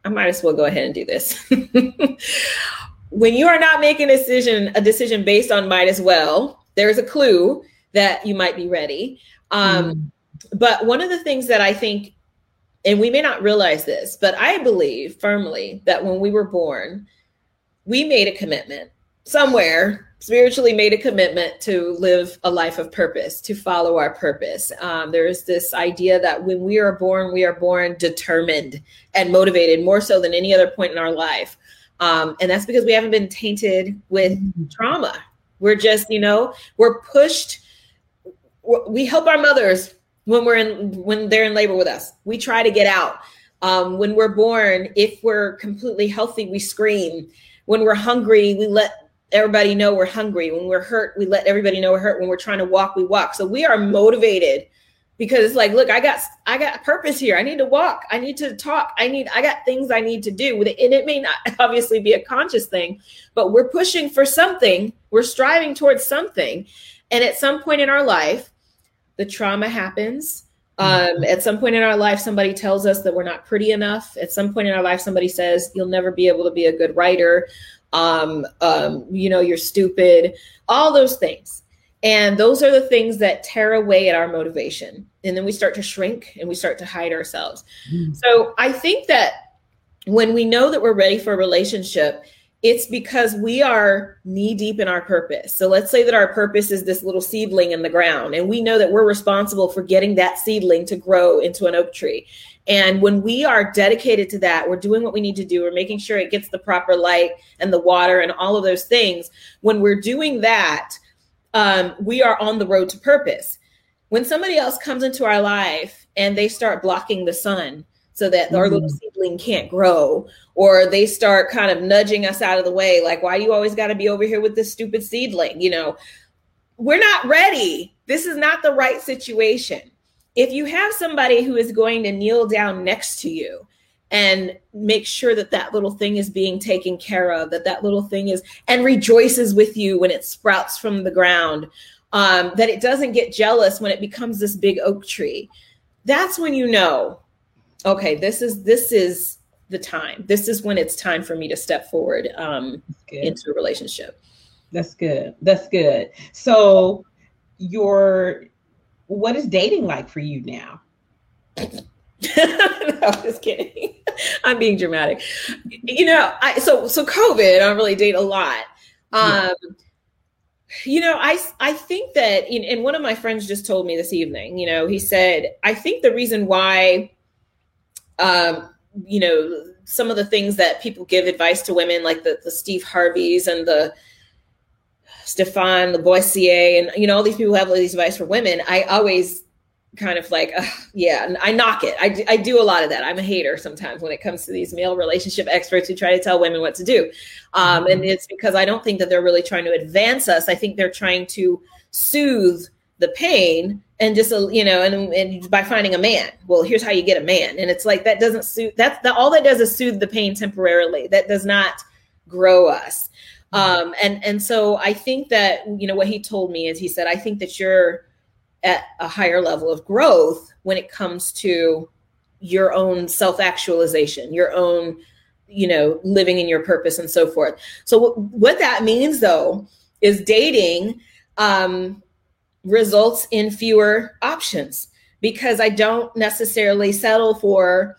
I might as well go ahead and do this. (laughs) when you are not making a decision, a decision based on might as well, there's a clue that you might be ready. Um, mm. But one of the things that I think, and we may not realize this, but I believe firmly that when we were born, we made a commitment somewhere spiritually made a commitment to live a life of purpose, to follow our purpose. Um, there's this idea that when we are born, we are born determined and motivated more so than any other point in our life. Um, and that's because we haven't been tainted with trauma. We're just, you know, we're pushed. We help our mothers when we're in when they're in labor with us. We try to get out. Um, when we're born, if we're completely healthy, we scream. When we're hungry, we let everybody know we're hungry. When we're hurt, we let everybody know we're hurt. When we're trying to walk, we walk. So we are motivated because it's like, look, I got I got a purpose here. I need to walk. I need to talk. I need I got things I need to do. And it may not (laughs) obviously be a conscious thing, but we're pushing for something. We're striving towards something. And at some point in our life, the trauma happens. Um, at some point in our life, somebody tells us that we're not pretty enough. At some point in our life, somebody says, You'll never be able to be a good writer um, um, you know, you're stupid, all those things. And those are the things that tear away at our motivation. And then we start to shrink and we start to hide ourselves. Mm. So I think that when we know that we're ready for a relationship, it's because we are knee deep in our purpose. So let's say that our purpose is this little seedling in the ground, and we know that we're responsible for getting that seedling to grow into an oak tree. And when we are dedicated to that, we're doing what we need to do. We're making sure it gets the proper light and the water and all of those things. When we're doing that, um, we are on the road to purpose. When somebody else comes into our life and they start blocking the sun so that mm-hmm. our little mm-hmm. seedling can't grow, or they start kind of nudging us out of the way, like, why you always got to be over here with this stupid seedling? You know, we're not ready. This is not the right situation if you have somebody who is going to kneel down next to you and make sure that that little thing is being taken care of that that little thing is and rejoices with you when it sprouts from the ground um, that it doesn't get jealous when it becomes this big oak tree that's when you know okay this is this is the time this is when it's time for me to step forward um, into a relationship that's good that's good so your what is dating like for you now? (laughs) no, just kidding. (laughs) I'm being dramatic. You know, I so so COVID, I don't really date a lot. Um, you know, I I think that, and one of my friends just told me this evening. You know, he said, I think the reason why, um, you know, some of the things that people give advice to women, like the the Steve Harveys and the Stephan Labossiere, and you know all these people have all these advice for women. I always kind of like, uh, yeah, I knock it. I, I do a lot of that. I'm a hater sometimes when it comes to these male relationship experts who try to tell women what to do, um, and mm-hmm. it's because I don't think that they're really trying to advance us. I think they're trying to soothe the pain and just uh, you know and, and by finding a man well here's how you get a man. And it's like that doesn't suit that's the, all that does is soothe the pain temporarily. That does not grow us. Um, and and so I think that you know what he told me is he said I think that you're at a higher level of growth when it comes to your own self-actualization, your own, you know, living in your purpose and so forth. So w- what that means though is dating um, results in fewer options because I don't necessarily settle for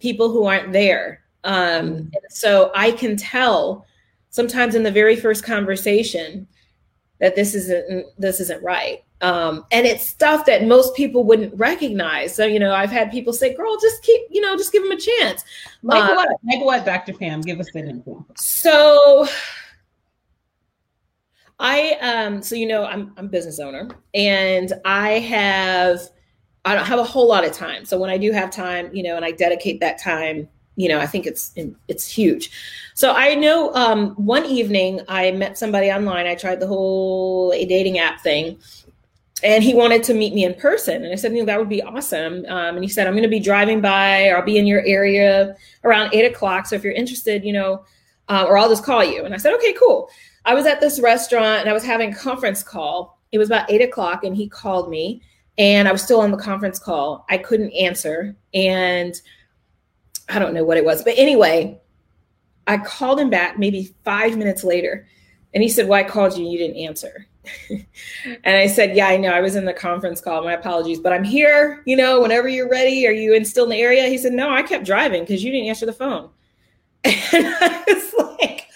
people who aren't there. Um, so I can tell sometimes in the very first conversation that this isn't this isn't right. Um, and it's stuff that most people wouldn't recognize. So you know, I've had people say, "Girl, just keep you know, just give them a chance." Like uh, what? Like what, Dr. Pam? Give us an example. So. I um so you know I'm I'm business owner and I have I don't have a whole lot of time. So when I do have time, you know, and I dedicate that time you know, I think it's it's huge. So I know um, one evening I met somebody online. I tried the whole a dating app thing, and he wanted to meet me in person. And I said, you know, that would be awesome. Um, and he said, I'm going to be driving by, or I'll be in your area around eight o'clock. So if you're interested, you know, uh, or I'll just call you. And I said, okay, cool. I was at this restaurant and I was having a conference call. It was about eight o'clock, and he called me, and I was still on the conference call. I couldn't answer, and I don't know what it was. But anyway, I called him back maybe five minutes later. And he said, Well, I called you you didn't answer. (laughs) and I said, Yeah, I know. I was in the conference call. My apologies, but I'm here. You know, whenever you're ready. Are you in still in the area? He said, No, I kept driving because you didn't answer the phone. (laughs) And I was like,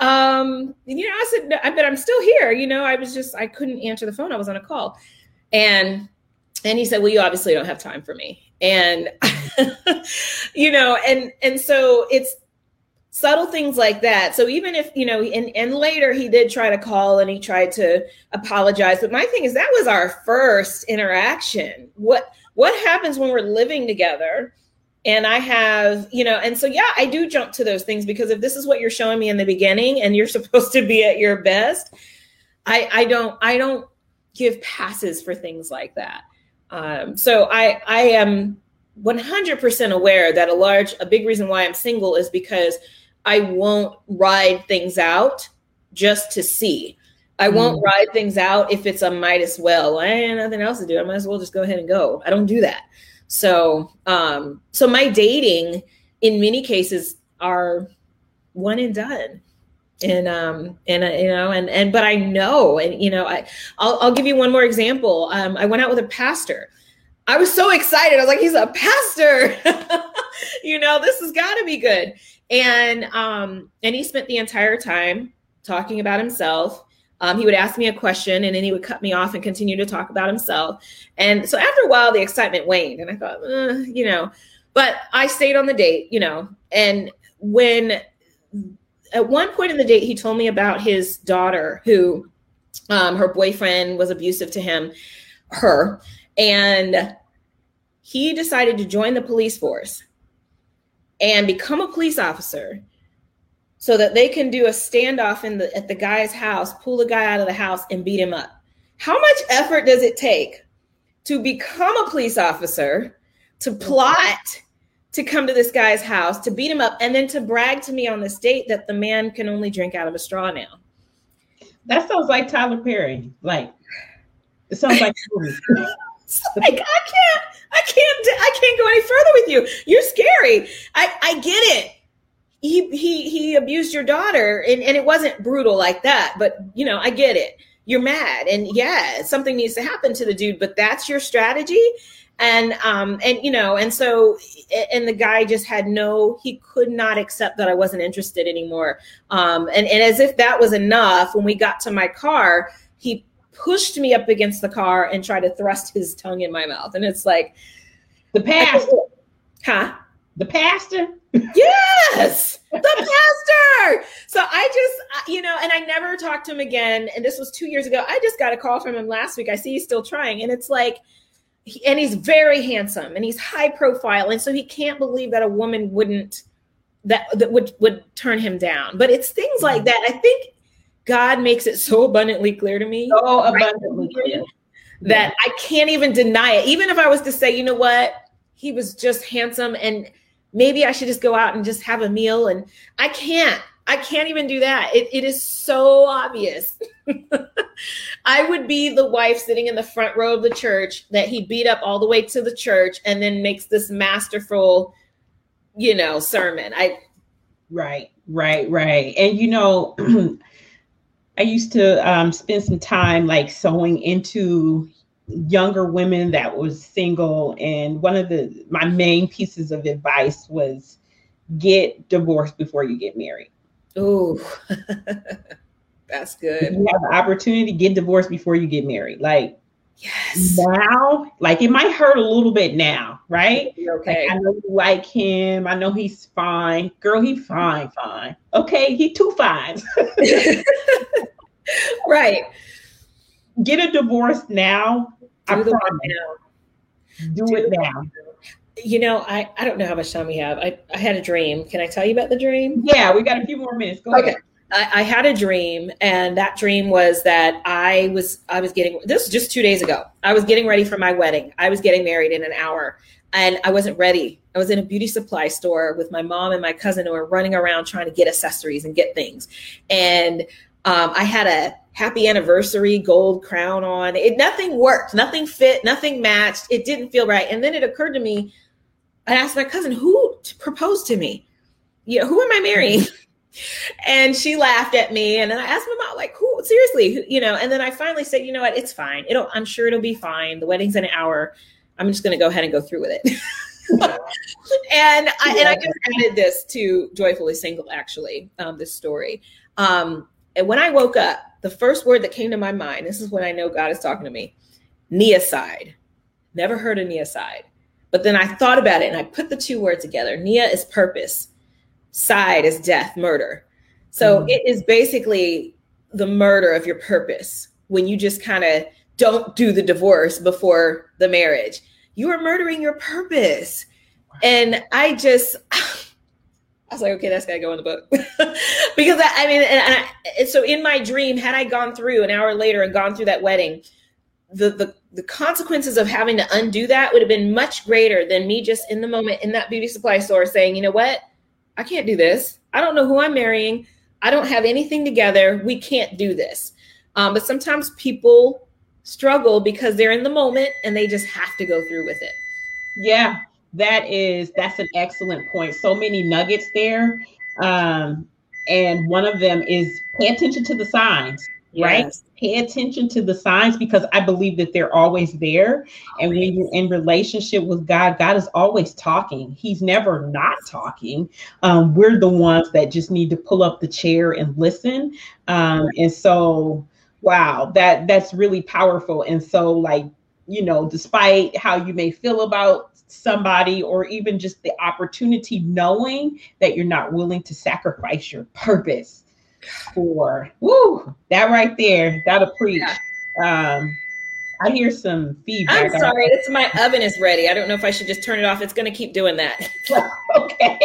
um, you know, I said, but I'm still here. You know, I was just, I couldn't answer the phone. I was on a call. And and he said, Well, you obviously don't have time for me and (laughs) you know and and so it's subtle things like that so even if you know and and later he did try to call and he tried to apologize but my thing is that was our first interaction what what happens when we're living together and i have you know and so yeah i do jump to those things because if this is what you're showing me in the beginning and you're (laughs) supposed to be at your best i i don't i don't give passes for things like that um, so I I am 100% aware that a large a big reason why I'm single is because I won't ride things out just to see. I won't mm. ride things out if it's a might as well. I ain't nothing else to do. I might as well just go ahead and go. I don't do that. So um so my dating in many cases are one and done. And um and uh, you know and and but i know and you know i i'll, I'll give you one more example. Um i went out with a pastor. I was so excited. I was like he's a pastor. (laughs) You know this has got to be good. And um and he spent the entire time talking about himself um, he would ask me a question and then he would cut me off and continue to talk about himself. And so after a while the excitement waned and i thought you know. But i stayed on the date you know. And when at one point in the date, he told me about his daughter who um, her boyfriend was abusive to him, her, and he decided to join the police force and become a police officer so that they can do a standoff in the at the guy's house, pull the guy out of the house and beat him up. How much effort does it take to become a police officer, to plot to come to this guy's house to beat him up and then to brag to me on this date that the man can only drink out of a straw now. That sounds like Tyler Perry. Like it sounds like (laughs) like I can't, I can't, I can't go any further with you. You're scary. I, I get it. He he he abused your daughter, and, and it wasn't brutal like that, but you know, I get it. You're mad, and yeah, something needs to happen to the dude, but that's your strategy. And um and you know and so and the guy just had no he could not accept that i wasn't interested anymore. Um and and as if that was enough when we got to my car he pushed me up against the car and tried to thrust his tongue in my mouth. And it's like the pastor. huh? The pastor yes! The pastor! So i just you know and i never talked to him again and this was two years ago. I just got a call from him last week. I see he's still trying and it's like and he's very handsome and he's high profile and so he can't believe that a woman wouldn't that that would would turn him down. But it's things like that. I think god makes it so abundantly clear to me. So abundantly clear. That i can't even deny it. Even if i was to say you know what? He was just handsome and maybe i should just go out and just have a meal and i can't I can't even do that. It, it is so obvious. (laughs) I would be the wife sitting in the front row of the church that he beat up all the way to the church and then makes this masterful, you know, sermon. I right, right, right. And you know, (clears throat) I used to um, spend some time like sowing into younger women that was single and one of the my main pieces of advice was get divorced before you get married. Oh (laughs) that's good. You have the opportunity get divorced before you get married. Like yes. now like it might hurt a little bit now right? Okay. Like, i know you like him. I know he's fine. Girl he's fine fine. Okay he too fine. (laughs) (laughs) Right. Get a divorce now do the now. Do, do, it now. You know, I, I don't know how much time we have. I, I had a dream. Can I tell you about the dream? Yeah, we got a few more minutes. Go okay. ahead. I, I, had a dream, and that dream was that I was I was getting this was just two days ago. I was getting ready for my wedding. I was getting married in an hour, and I wasn't ready. I was in a beauty supply store with my mom and my cousin who were running around trying to get accessories and get things, and um, I had a happy anniversary gold crown on. It nothing worked, nothing fit, nothing matched. It didn't feel right. And then it occurred to me, I asked my cousin, who proposed to me? You know, who am I marrying? (laughs) and she laughed at me. And then I asked my mom, like, who seriously, you know, and then I finally said, you know what, it's fine. It'll, I'm sure it'll be fine. The wedding's in an hour. I'm just going to go ahead and go through with it. (laughs) and I, and I just added this to joyfully single, actually, um, this story. Um, and when I woke up, the first word that came to my mind, this is when I know God is talking to me, neocide. Never heard of neocide. But then I thought about it and I put the two words together. Nia is purpose, side is death, murder. So mm-hmm. it is basically the murder of your purpose when you just kind of don't do the divorce before the marriage. You are murdering your purpose. And I just, I was like, okay, that's got to go in the book. (laughs) because I, I mean, and, I, so in my dream, had I gone through an hour later and gone through that wedding, the, the, the consequences of having to undo that would have been much greater than me just in the moment in that beauty supply store saying, you know what? I can't do this. I don't know who I'm marrying. I don't have anything together. We can't do this. Um, but sometimes people struggle because they're in the moment and they just have to go through with it. Yeah, that is that's an excellent point. So many nuggets there. Um, and one of them is pay attention to the signs, yes. right? Pay attention to the signs because I believe that they're always there. And when you're in relationship with God, God is always talking. He's never not talking. Um, we're the ones that just need to pull up the chair and listen. Um, and so, wow, that that's really powerful. And so, like, you know, despite how you may feel about somebody or even just the opportunity knowing that you're not willing to sacrifice your purpose for woo that right there that'll preach. Yeah. um i hear some feedback. I'm sorry it's my oven is ready. I don't know if i should just turn it off. It's going to keep doing that. (laughs) (laughs) Okay.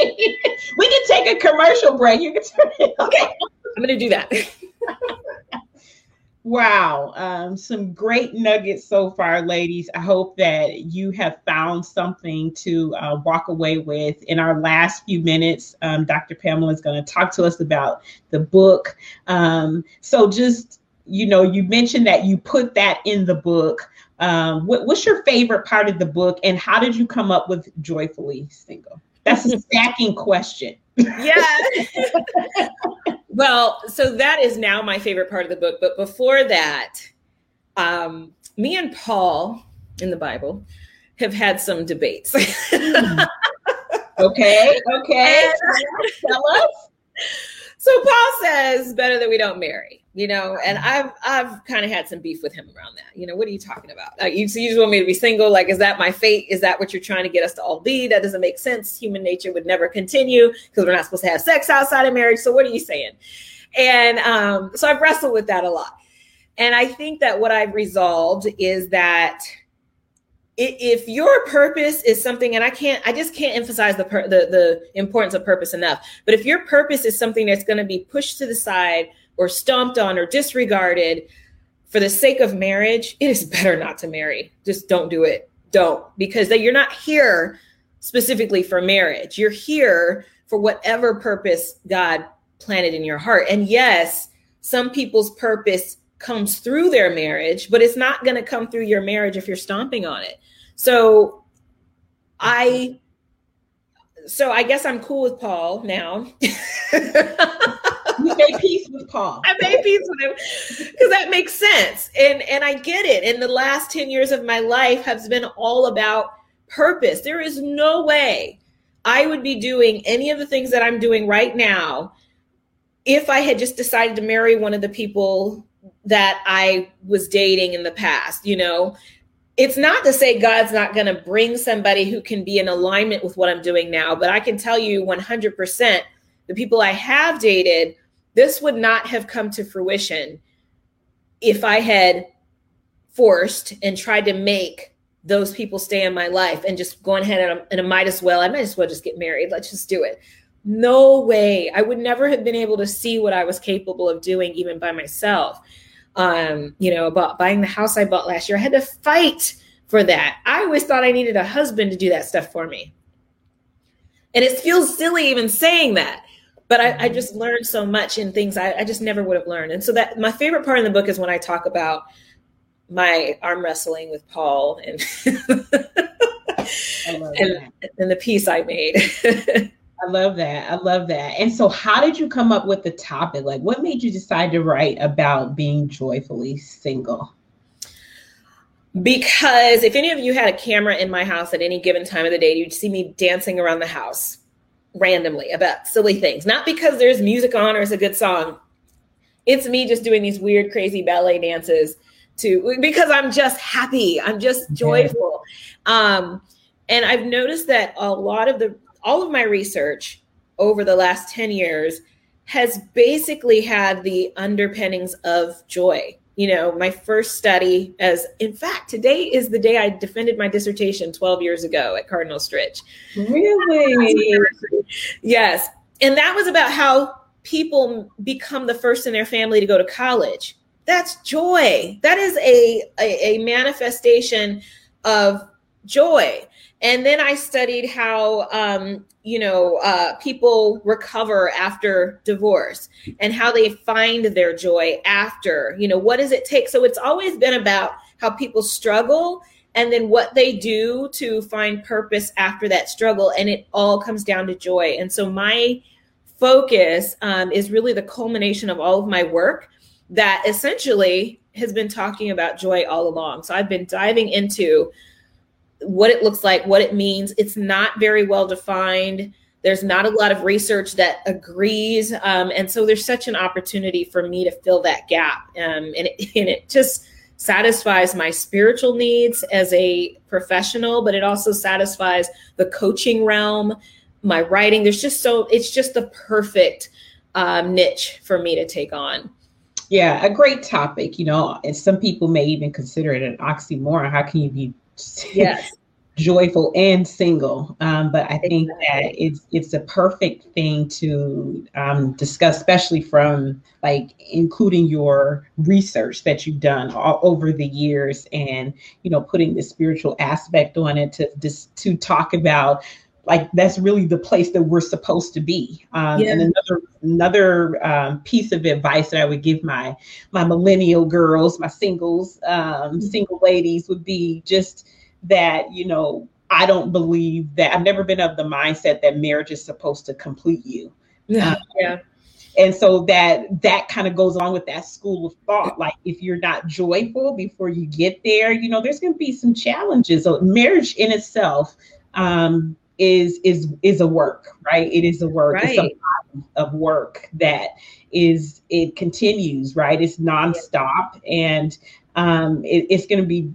We can take a commercial break. You can turn it okay. i'm going to do that (laughs) Wow, um, some great nuggets so far, ladies. I hope that you have found something to uh, walk away with. In our last few minutes, um, Dr. Pamela is going to talk to us about the book. Um, so, just you know, you mentioned that you put that in the book. Um, what, what's your favorite part of the book, and how did you come up with Joyfully Single? That's a (laughs) stacking question. Yeah. (laughs) Well, so that is now my favorite part of the book. But before that, um, me and Paul in the Bible have had some debates. (laughs) (laughs) okay, okay. Tell us. So Paul says better that we don't marry, you know, and I've I've kind of had some beef with him around that. You know, what are you talking about? Like, you, so you just want me to be single? Like, is that my fate? Is that what you're trying to get us to all be? That doesn't make sense. Human nature would never continue because we're not supposed to have sex outside of marriage. So what are you saying? And um, so I've wrestled with that a lot. And I think that what I've resolved is that if your purpose is something and i can't i just can't emphasize the, the the importance of purpose enough but if your purpose is something that's going to be pushed to the side or stomped on or disregarded for the sake of marriage it is better not to marry. Just don't do it. Don't because that you're not here specifically for marriage. You're here for whatever purpose god planted in your heart. And yes, some people's purpose comes through their marriage, but it's not going to come through your marriage if you're stomping on it. So I so I guess I'm cool with Paul now. you made peace with Paul. I made peace with him because that makes sense. And and I get it. And the last 10 years of my life has been all about purpose. There is no way I would be doing any of the things that I'm doing right now if I had just decided to marry one of the people that I was dating in the past, you know. It's not to say God's not going to bring somebody who can be in alignment with what I'm doing now, but I can tell you 100% the people I have dated, this would not have come to fruition if I had forced and tried to make those people stay in my life and just going ahead and, and I might as well, I might as well just get married. Let's just do it. No way. I would never have been able to see what I was capable of doing even by myself. Um, you know, about buying the house I bought last year. I had to fight for that. I always thought I needed a husband to do that stuff for me. And it feels silly even saying that. But I, I just learned so much in things I, I just never would have learned. And so that my favorite part in the book is when I talk about my arm wrestling with Paul and (laughs) and, and the peace I made. (laughs) I love that. I love that. And so, how did you come up with the topic? Like, what made you decide to write about being joyfully single? Because if any of you had a camera in my house at any given time of the day, you'd see me dancing around the house randomly about silly things. Not because there's music on or it's a good song. It's me just doing these weird, crazy ballet dances to because I'm just happy. I'm just joyful. Um, and I've noticed that a lot of the all of my research over the last 10 years has basically had the underpinnings of joy. You know, my first study, as in fact, today is the day I defended my dissertation 12 years ago at Cardinal Stritch. Really? yes. And that was about how people become the first in their family to go to college that's joy. That is a, a, a manifestation of joy. And then I studied how, um, you know, uh, people recover after divorce and how they find their joy after, you know, what does it take? So it's always been about how people struggle and then what they do to find purpose after that struggle. And it all comes down to joy. And so my focus um, is really the culmination of all of my work that essentially has been talking about joy all along. So I've been diving into what it looks like, what it means. It's not very well defined. There's not a lot of research that agrees. Um, and so there's such an opportunity for me to fill that gap. Um, and, it, (laughs) and it just satisfies my spiritual needs as a professional, but it also satisfies the coaching realm, my writing. There's just so, it's just the perfect um, niche for me to take on. Yeah, a great topic, you know, and some people may even consider it an oxymoron. How can you be yes. (laughs) joyful and single? Um, but I think that it's it's a perfect thing to um, discuss, especially from like including your research that you've done all over the years, and you know, putting the spiritual aspect on it to just to talk about like that's really the place that we're supposed to be. Um, yeah. And another another um, piece of advice that I would give my my millennial girls, my singles, um, mm-hmm. single ladies, would be just that you know I don't believe that I've never been of the mindset that marriage is supposed to complete you. (laughs) Yeah. yeah. And so that that kind of goes along with that school of thought. Like if you're not joyful before you get there, you know, there's going to be some challenges. So marriage in itself um, is is is a work, right? It is a work. Right. It's a lot of work that is it continues, right? It's nonstop, and um, it, it's going to be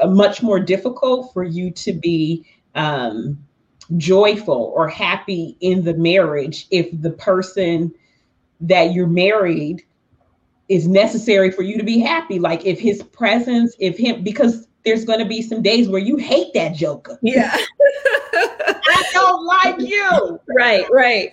uh, much more difficult for you to be um, joyful or happy in the marriage if the person that you're married is necessary for you to be happy. Like if his presence, if him, because there's going to be some days where you hate that joker. Yeah. (laughs) I don't like you. Right, right,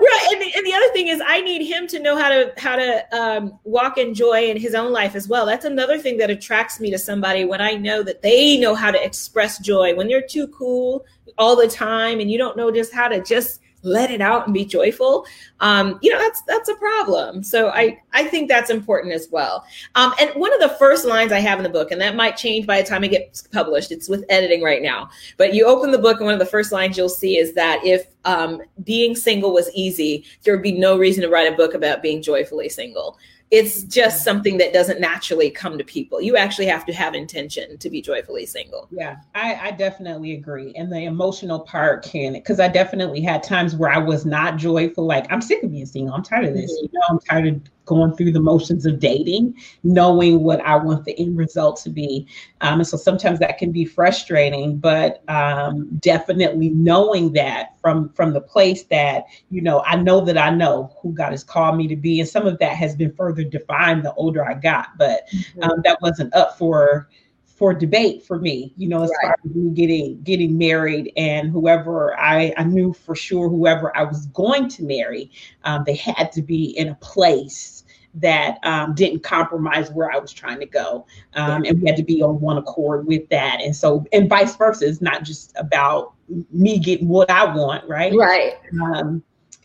right. And the, and the other thing is, I need him to know how to how to um, walk in joy in his own life as well. That's another thing that attracts me to somebody when I know that they know how to express joy. When they're too cool all the time, and you don't know just how to just let it out and be joyful, um, you know, that's that's a problem. So I I think that's important as well. Um, and one of the first lines I have in the book, and that might change by the time it gets published. It's with editing right now. But you open the book, and one of the first lines you'll see is that if um, being single was easy, there would be no reason to write a book about being joyfully single it's just something that doesn't naturally come to people. You actually have to have intention to be joyfully single. Yeah, I, I definitely agree. And the emotional part can, because I definitely had times where I was not joyful. Like, I'm sick of being single. I'm tired of this. Mm-hmm. You know, I'm tired of going through the motions of dating, knowing what I want the end result to be. Um, and so sometimes that can be frustrating, but um, definitely knowing that from from the place that you know I know that I know who God has called me to be, and some of that has been further defined the older I got, but mm-hmm. um, that wasn't up for for debate for me, you know, as right. far as me getting getting married and whoever I, I knew for sure whoever I was going to marry, um, they had to be in a place that um, didn't compromise where I was trying to go. Um, and we had to be on one accord with that. And so, and vice versa, it's not just about me getting what I want, right? Right. Um,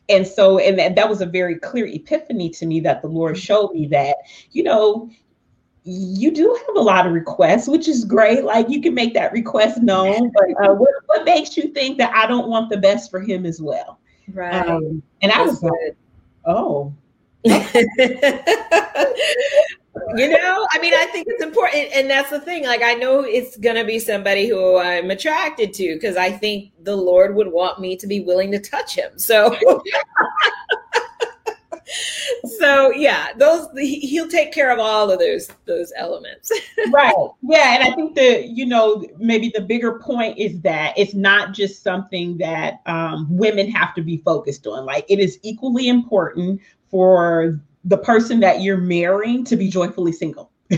and so, and that, that was a very clear epiphany to me that the Lord showed me that, you know, you do have a lot of requests, which is great. Like you can make that request known, but uh, (laughs) what, what makes you think that I don't want the best for him as well? Right. Um, and I was like, oh. (laughs) you know, I mean, I think it's important, and that's the thing. Like, I know it's gonna be somebody who I'm attracted to because I think the Lord would want me to be willing to touch him. So, (laughs) so yeah, those he'll take care of all of those those elements. (laughs) right. Yeah, and I think the you know maybe the bigger point is that it's not just something that um, women have to be focused on. Like it is equally important for the person that you're marrying to be joyfully single. (laughs)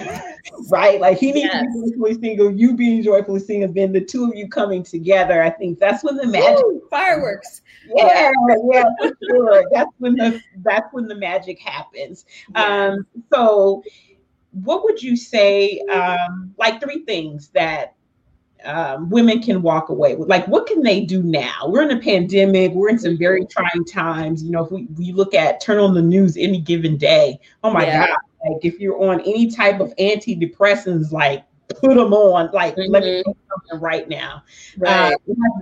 right? Like he needs yes. to be joyfully single, you being joyfully single, then the two of you coming together. I think that's when the magic Ooh, fireworks. Yeah, yeah, for sure. That's when the that's when the magic happens. Um, so what would you say, um, like three things that um, women can walk away with? Like, what can they do now? We're in a pandemic. We're in some very trying times. You know, if we, we look at turn on the news any given day, oh my yeah. God, like if you're on any type of antidepressants, like put them on. Like, mm-hmm. let me mm-hmm. do something right now. Right. Uh,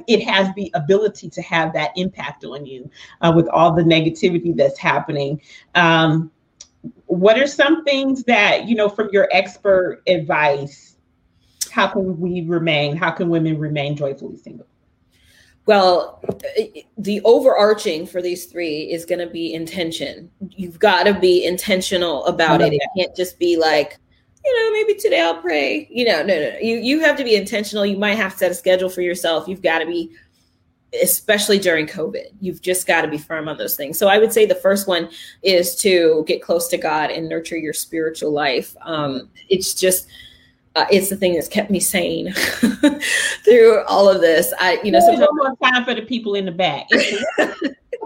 it, has, the ability to have that impact on you uh, with all the negativity that's happening. Um, what are some things that, you know, from your expert advice, how can we remain, how can women remain joyfully single? Well, the overarching for these three is going to be intention. You've got to be intentional about it. It can't just be like, you know, maybe today I'll pray. You know, no, no, no. You you have to be intentional. You might have to set a schedule for yourself. You've got to be, especially during COVID, you've just got to be firm on those things. So I would say the first one is to get close to God and nurture your spiritual life. Um, it's just uh, it's the thing that's kept me sane (laughs) through all of this. I, you know, sometimes more time for the people in the back. (laughs)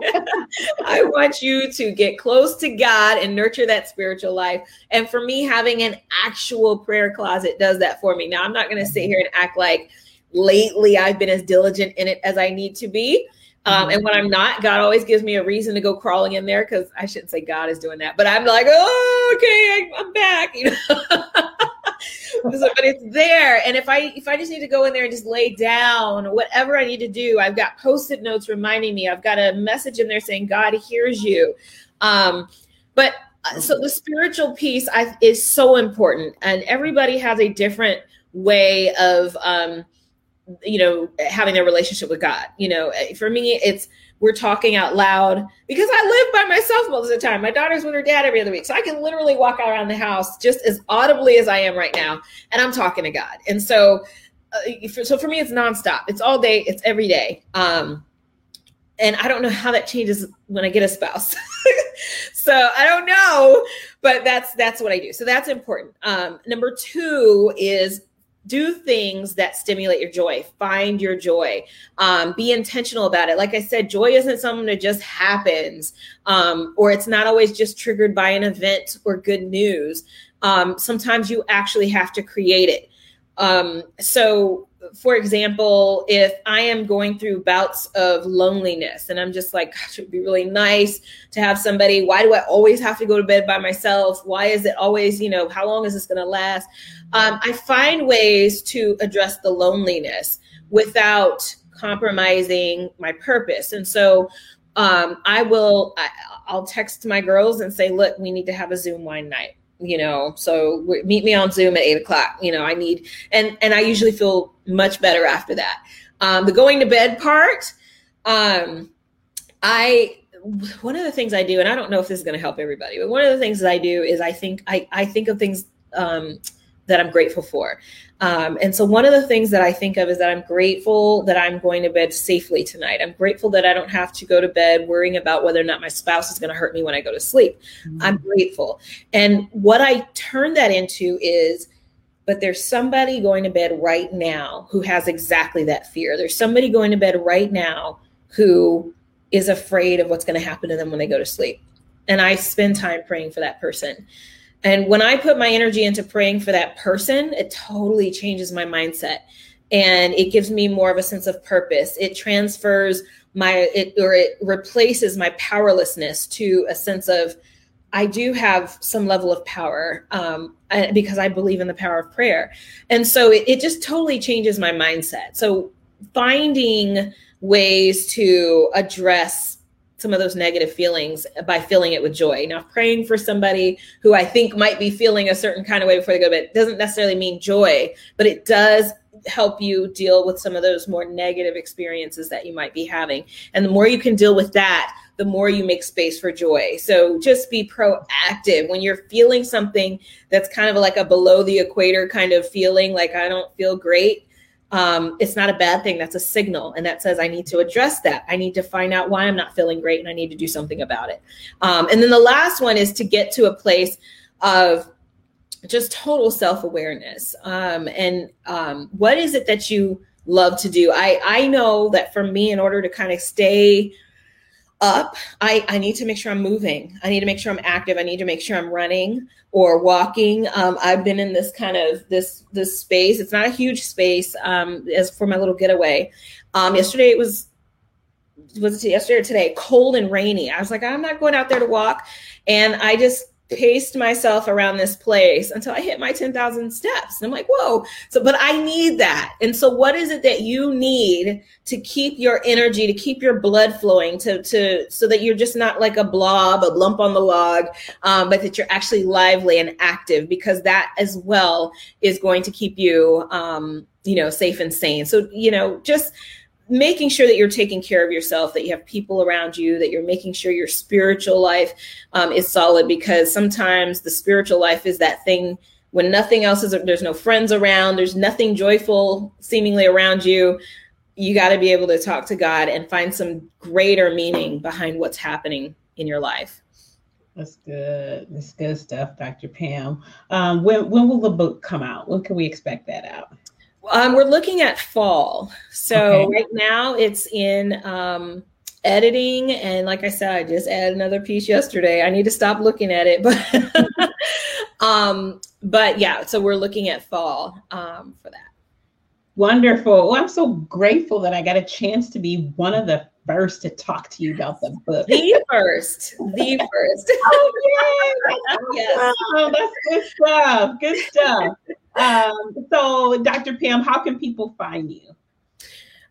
(laughs) I want you to get close to God and nurture that spiritual life. And for me, having an actual prayer closet does that for me. Now, I'm not going to sit here and act like lately I've been as diligent in it as I need to be. Um, and when I'm not, God always gives me a reason to go crawling in there because I shouldn't say God is doing that, but I'm like, oh, okay, I, am back, you know. (laughs) but it's there, and if I if I just need to go in there and just lay down, whatever I need to do, I've got post-it notes reminding me. I've got a message in there saying God hears you. Um, but uh, so the spiritual piece I, is so important, and everybody has a different way of. Um, you know having a relationship with god you know eh, for me it's we're talking out loud because i live by myself most of the time. My daughter's with her dad every other week so i can literally walk around the house just as audibly as i am right now and i'm talking to god. And so uh, for, so for me it's nonstop. It's all day. It's every day. Um and i don't know how that changes when i get a spouse. (laughs) So i don't know but that's that's what i do. So that's important. Um number two is do things that stimulate your joy. Find your joy. Um, be intentional about it. Like i said joy isn't something that just happens um, or it's not always just triggered by an event or good news. Um, sometimes you actually have to create it. Um, so for example, if I am going through bouts of loneliness and I'm just like, gosh, it would be really nice to have somebody. Why do I always have to go to bed by myself? Why is it always, you know, how long is this going to last? Um, I find ways to address the loneliness without compromising my purpose. And so um, I will, I, I'll text my girls and say, look, we need to have a Zoom wine night you know so meet me on zoom at eight o'clock you know i need and and i usually feel much better after that. Um, the going to bed part um, i one of the things i do and i don't know if this is going to help everybody but one of the things that i do is i think i i think of things um, that i'm grateful for um, and so one of the things that I think of is that I'm grateful that I'm going to bed safely tonight. I'm grateful that I don't have to go to bed worrying about whether or not my spouse is going to hurt me when I go to sleep. Mm-hmm. I'm grateful. And what I turn that into is, but there's somebody going to bed right now who has exactly that fear. There's somebody going to bed right now who is afraid of what's going to happen to them when they go to sleep. And I spend time praying for that person. And when I put my energy into praying for that person, it totally changes my mindset and it gives me more of a sense of purpose. It transfers my it or it replaces my powerlessness to a sense of I do have some level of power um, because I believe in the power of prayer. And so it, it just totally changes my mindset. So finding ways to address some of those negative feelings by filling it with joy. Now, praying for somebody who I think might be feeling a certain kind of way before they go to bed doesn't necessarily mean joy, but it does help you deal with some of those more negative experiences that you might be having. And the more you can deal with that, the more you make space for joy. So just be proactive when you're feeling something that's kind of like a below the equator kind of feeling, like I don't feel great um, it's not a bad thing. That's a signal. And that says, I need to address that. I need to find out why I'm not feeling great and I need to do something about it. Um, and then the last one is to get to a place of just total self awareness. Um, and um, what is it that you love to do? I, I know that for me, in order to kind of stay up, I, I need to make sure I'm moving. I need to make sure I'm active. I need to make sure I'm running or walking. Um, I've been in this kind of this this space. It's not a huge space um, as for my little getaway. Um, yesterday it was was it yesterday or today cold and rainy. I was like, I'm not going out there to walk, and I just paced myself around this place until I hit my 10,000 steps. And I'm like, whoa. So, but I need that. And so what is it that you need to keep your energy, to keep your blood flowing, to, to, so that you're just not like a blob, a lump on the log, um, but that you're actually lively and active because that as well is going to keep you, um, you know, safe and sane. So, you know, just, making sure that you're taking care of yourself, that you have people around you, that you're making sure your spiritual life um, is solid because sometimes the spiritual life is that thing when nothing else is, there's no friends around, there's nothing joyful seemingly around you. You got to be able to talk to God and find some greater meaning behind what's happening in your life. That's good. That's good stuff, Dr. Pam. Um, when when will the book come out? When can we expect that out? Um, we're looking at fall. So okay. right now it's in um, editing, and like I said, I just added another piece yesterday. I need to stop looking at it, (laughs) but um, but yeah. So we're looking at fall um, for that. Wonderful. Well, I'm so grateful that I got a chance to be one of the first to talk to you about the book. The first. The first. (laughs) oh, yay. yes. (laughs) Oh, that's good stuff. Good stuff. Um, so, Dr. Pam, how can people find you?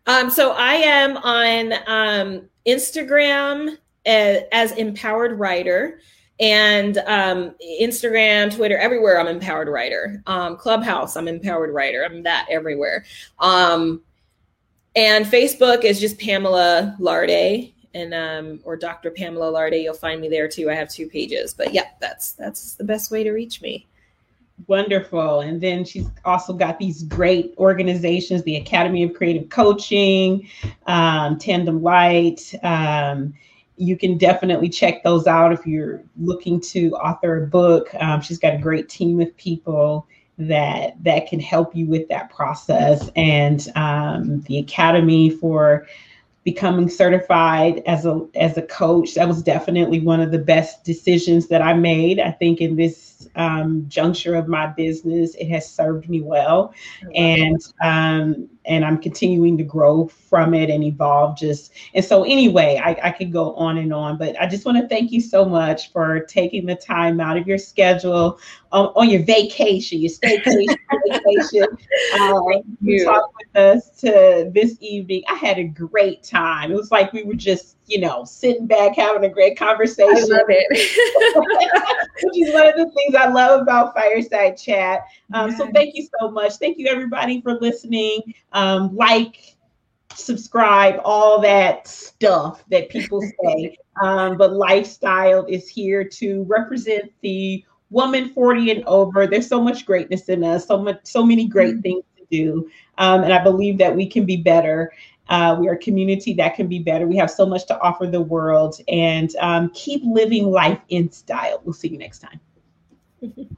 Um, so I am on um, Instagram as, as, Empowered Writer and um, Instagram, Twitter, everywhere I'm Empowered Writer. Um, Clubhouse, I'm Empowered Writer. I'm that everywhere. Um, and Facebook is just Pamela Larde and um, or Dr. Pamela Larde. You'll find me there too. I have two pages, but yeah, that's that's the best way to reach me. Wonderful. And then she's also got these great organizations the Academy of Creative Coaching, um, Tandem Light. Um, you can definitely check those out if you're looking to author a book. Um, she's got a great team of people that that can help you with that process and um, the academy for becoming certified as a as a coach that was definitely one of the best decisions that i made i think in this um, juncture of my business it has served me well and um, and I'm continuing to grow from it and evolve. Just and so anyway, I, I could go on and on, but I just want to thank you so much for taking the time out of your schedule um, on your vacation, your staycation, (laughs) vacation, uh, to talk with us to this evening. I had a great time. It was like we were just you know, sitting back having a great conversation. I love it. (laughs) Which is one of the things I love about Fireside Chat. Um, yeah. So thank you so much. Thank you everybody for listening. Um, like, subscribe, all that stuff that people say. (laughs) um, but lifestyle is here to represent the woman 40 and over. There's so much greatness in us, so much, so many great mm-hmm. things to do. Um, and I believe that we can be better. Uh, we are a community that can be better. We have so much to offer the world and um, keep living life in style. We'll see you next time. (laughs)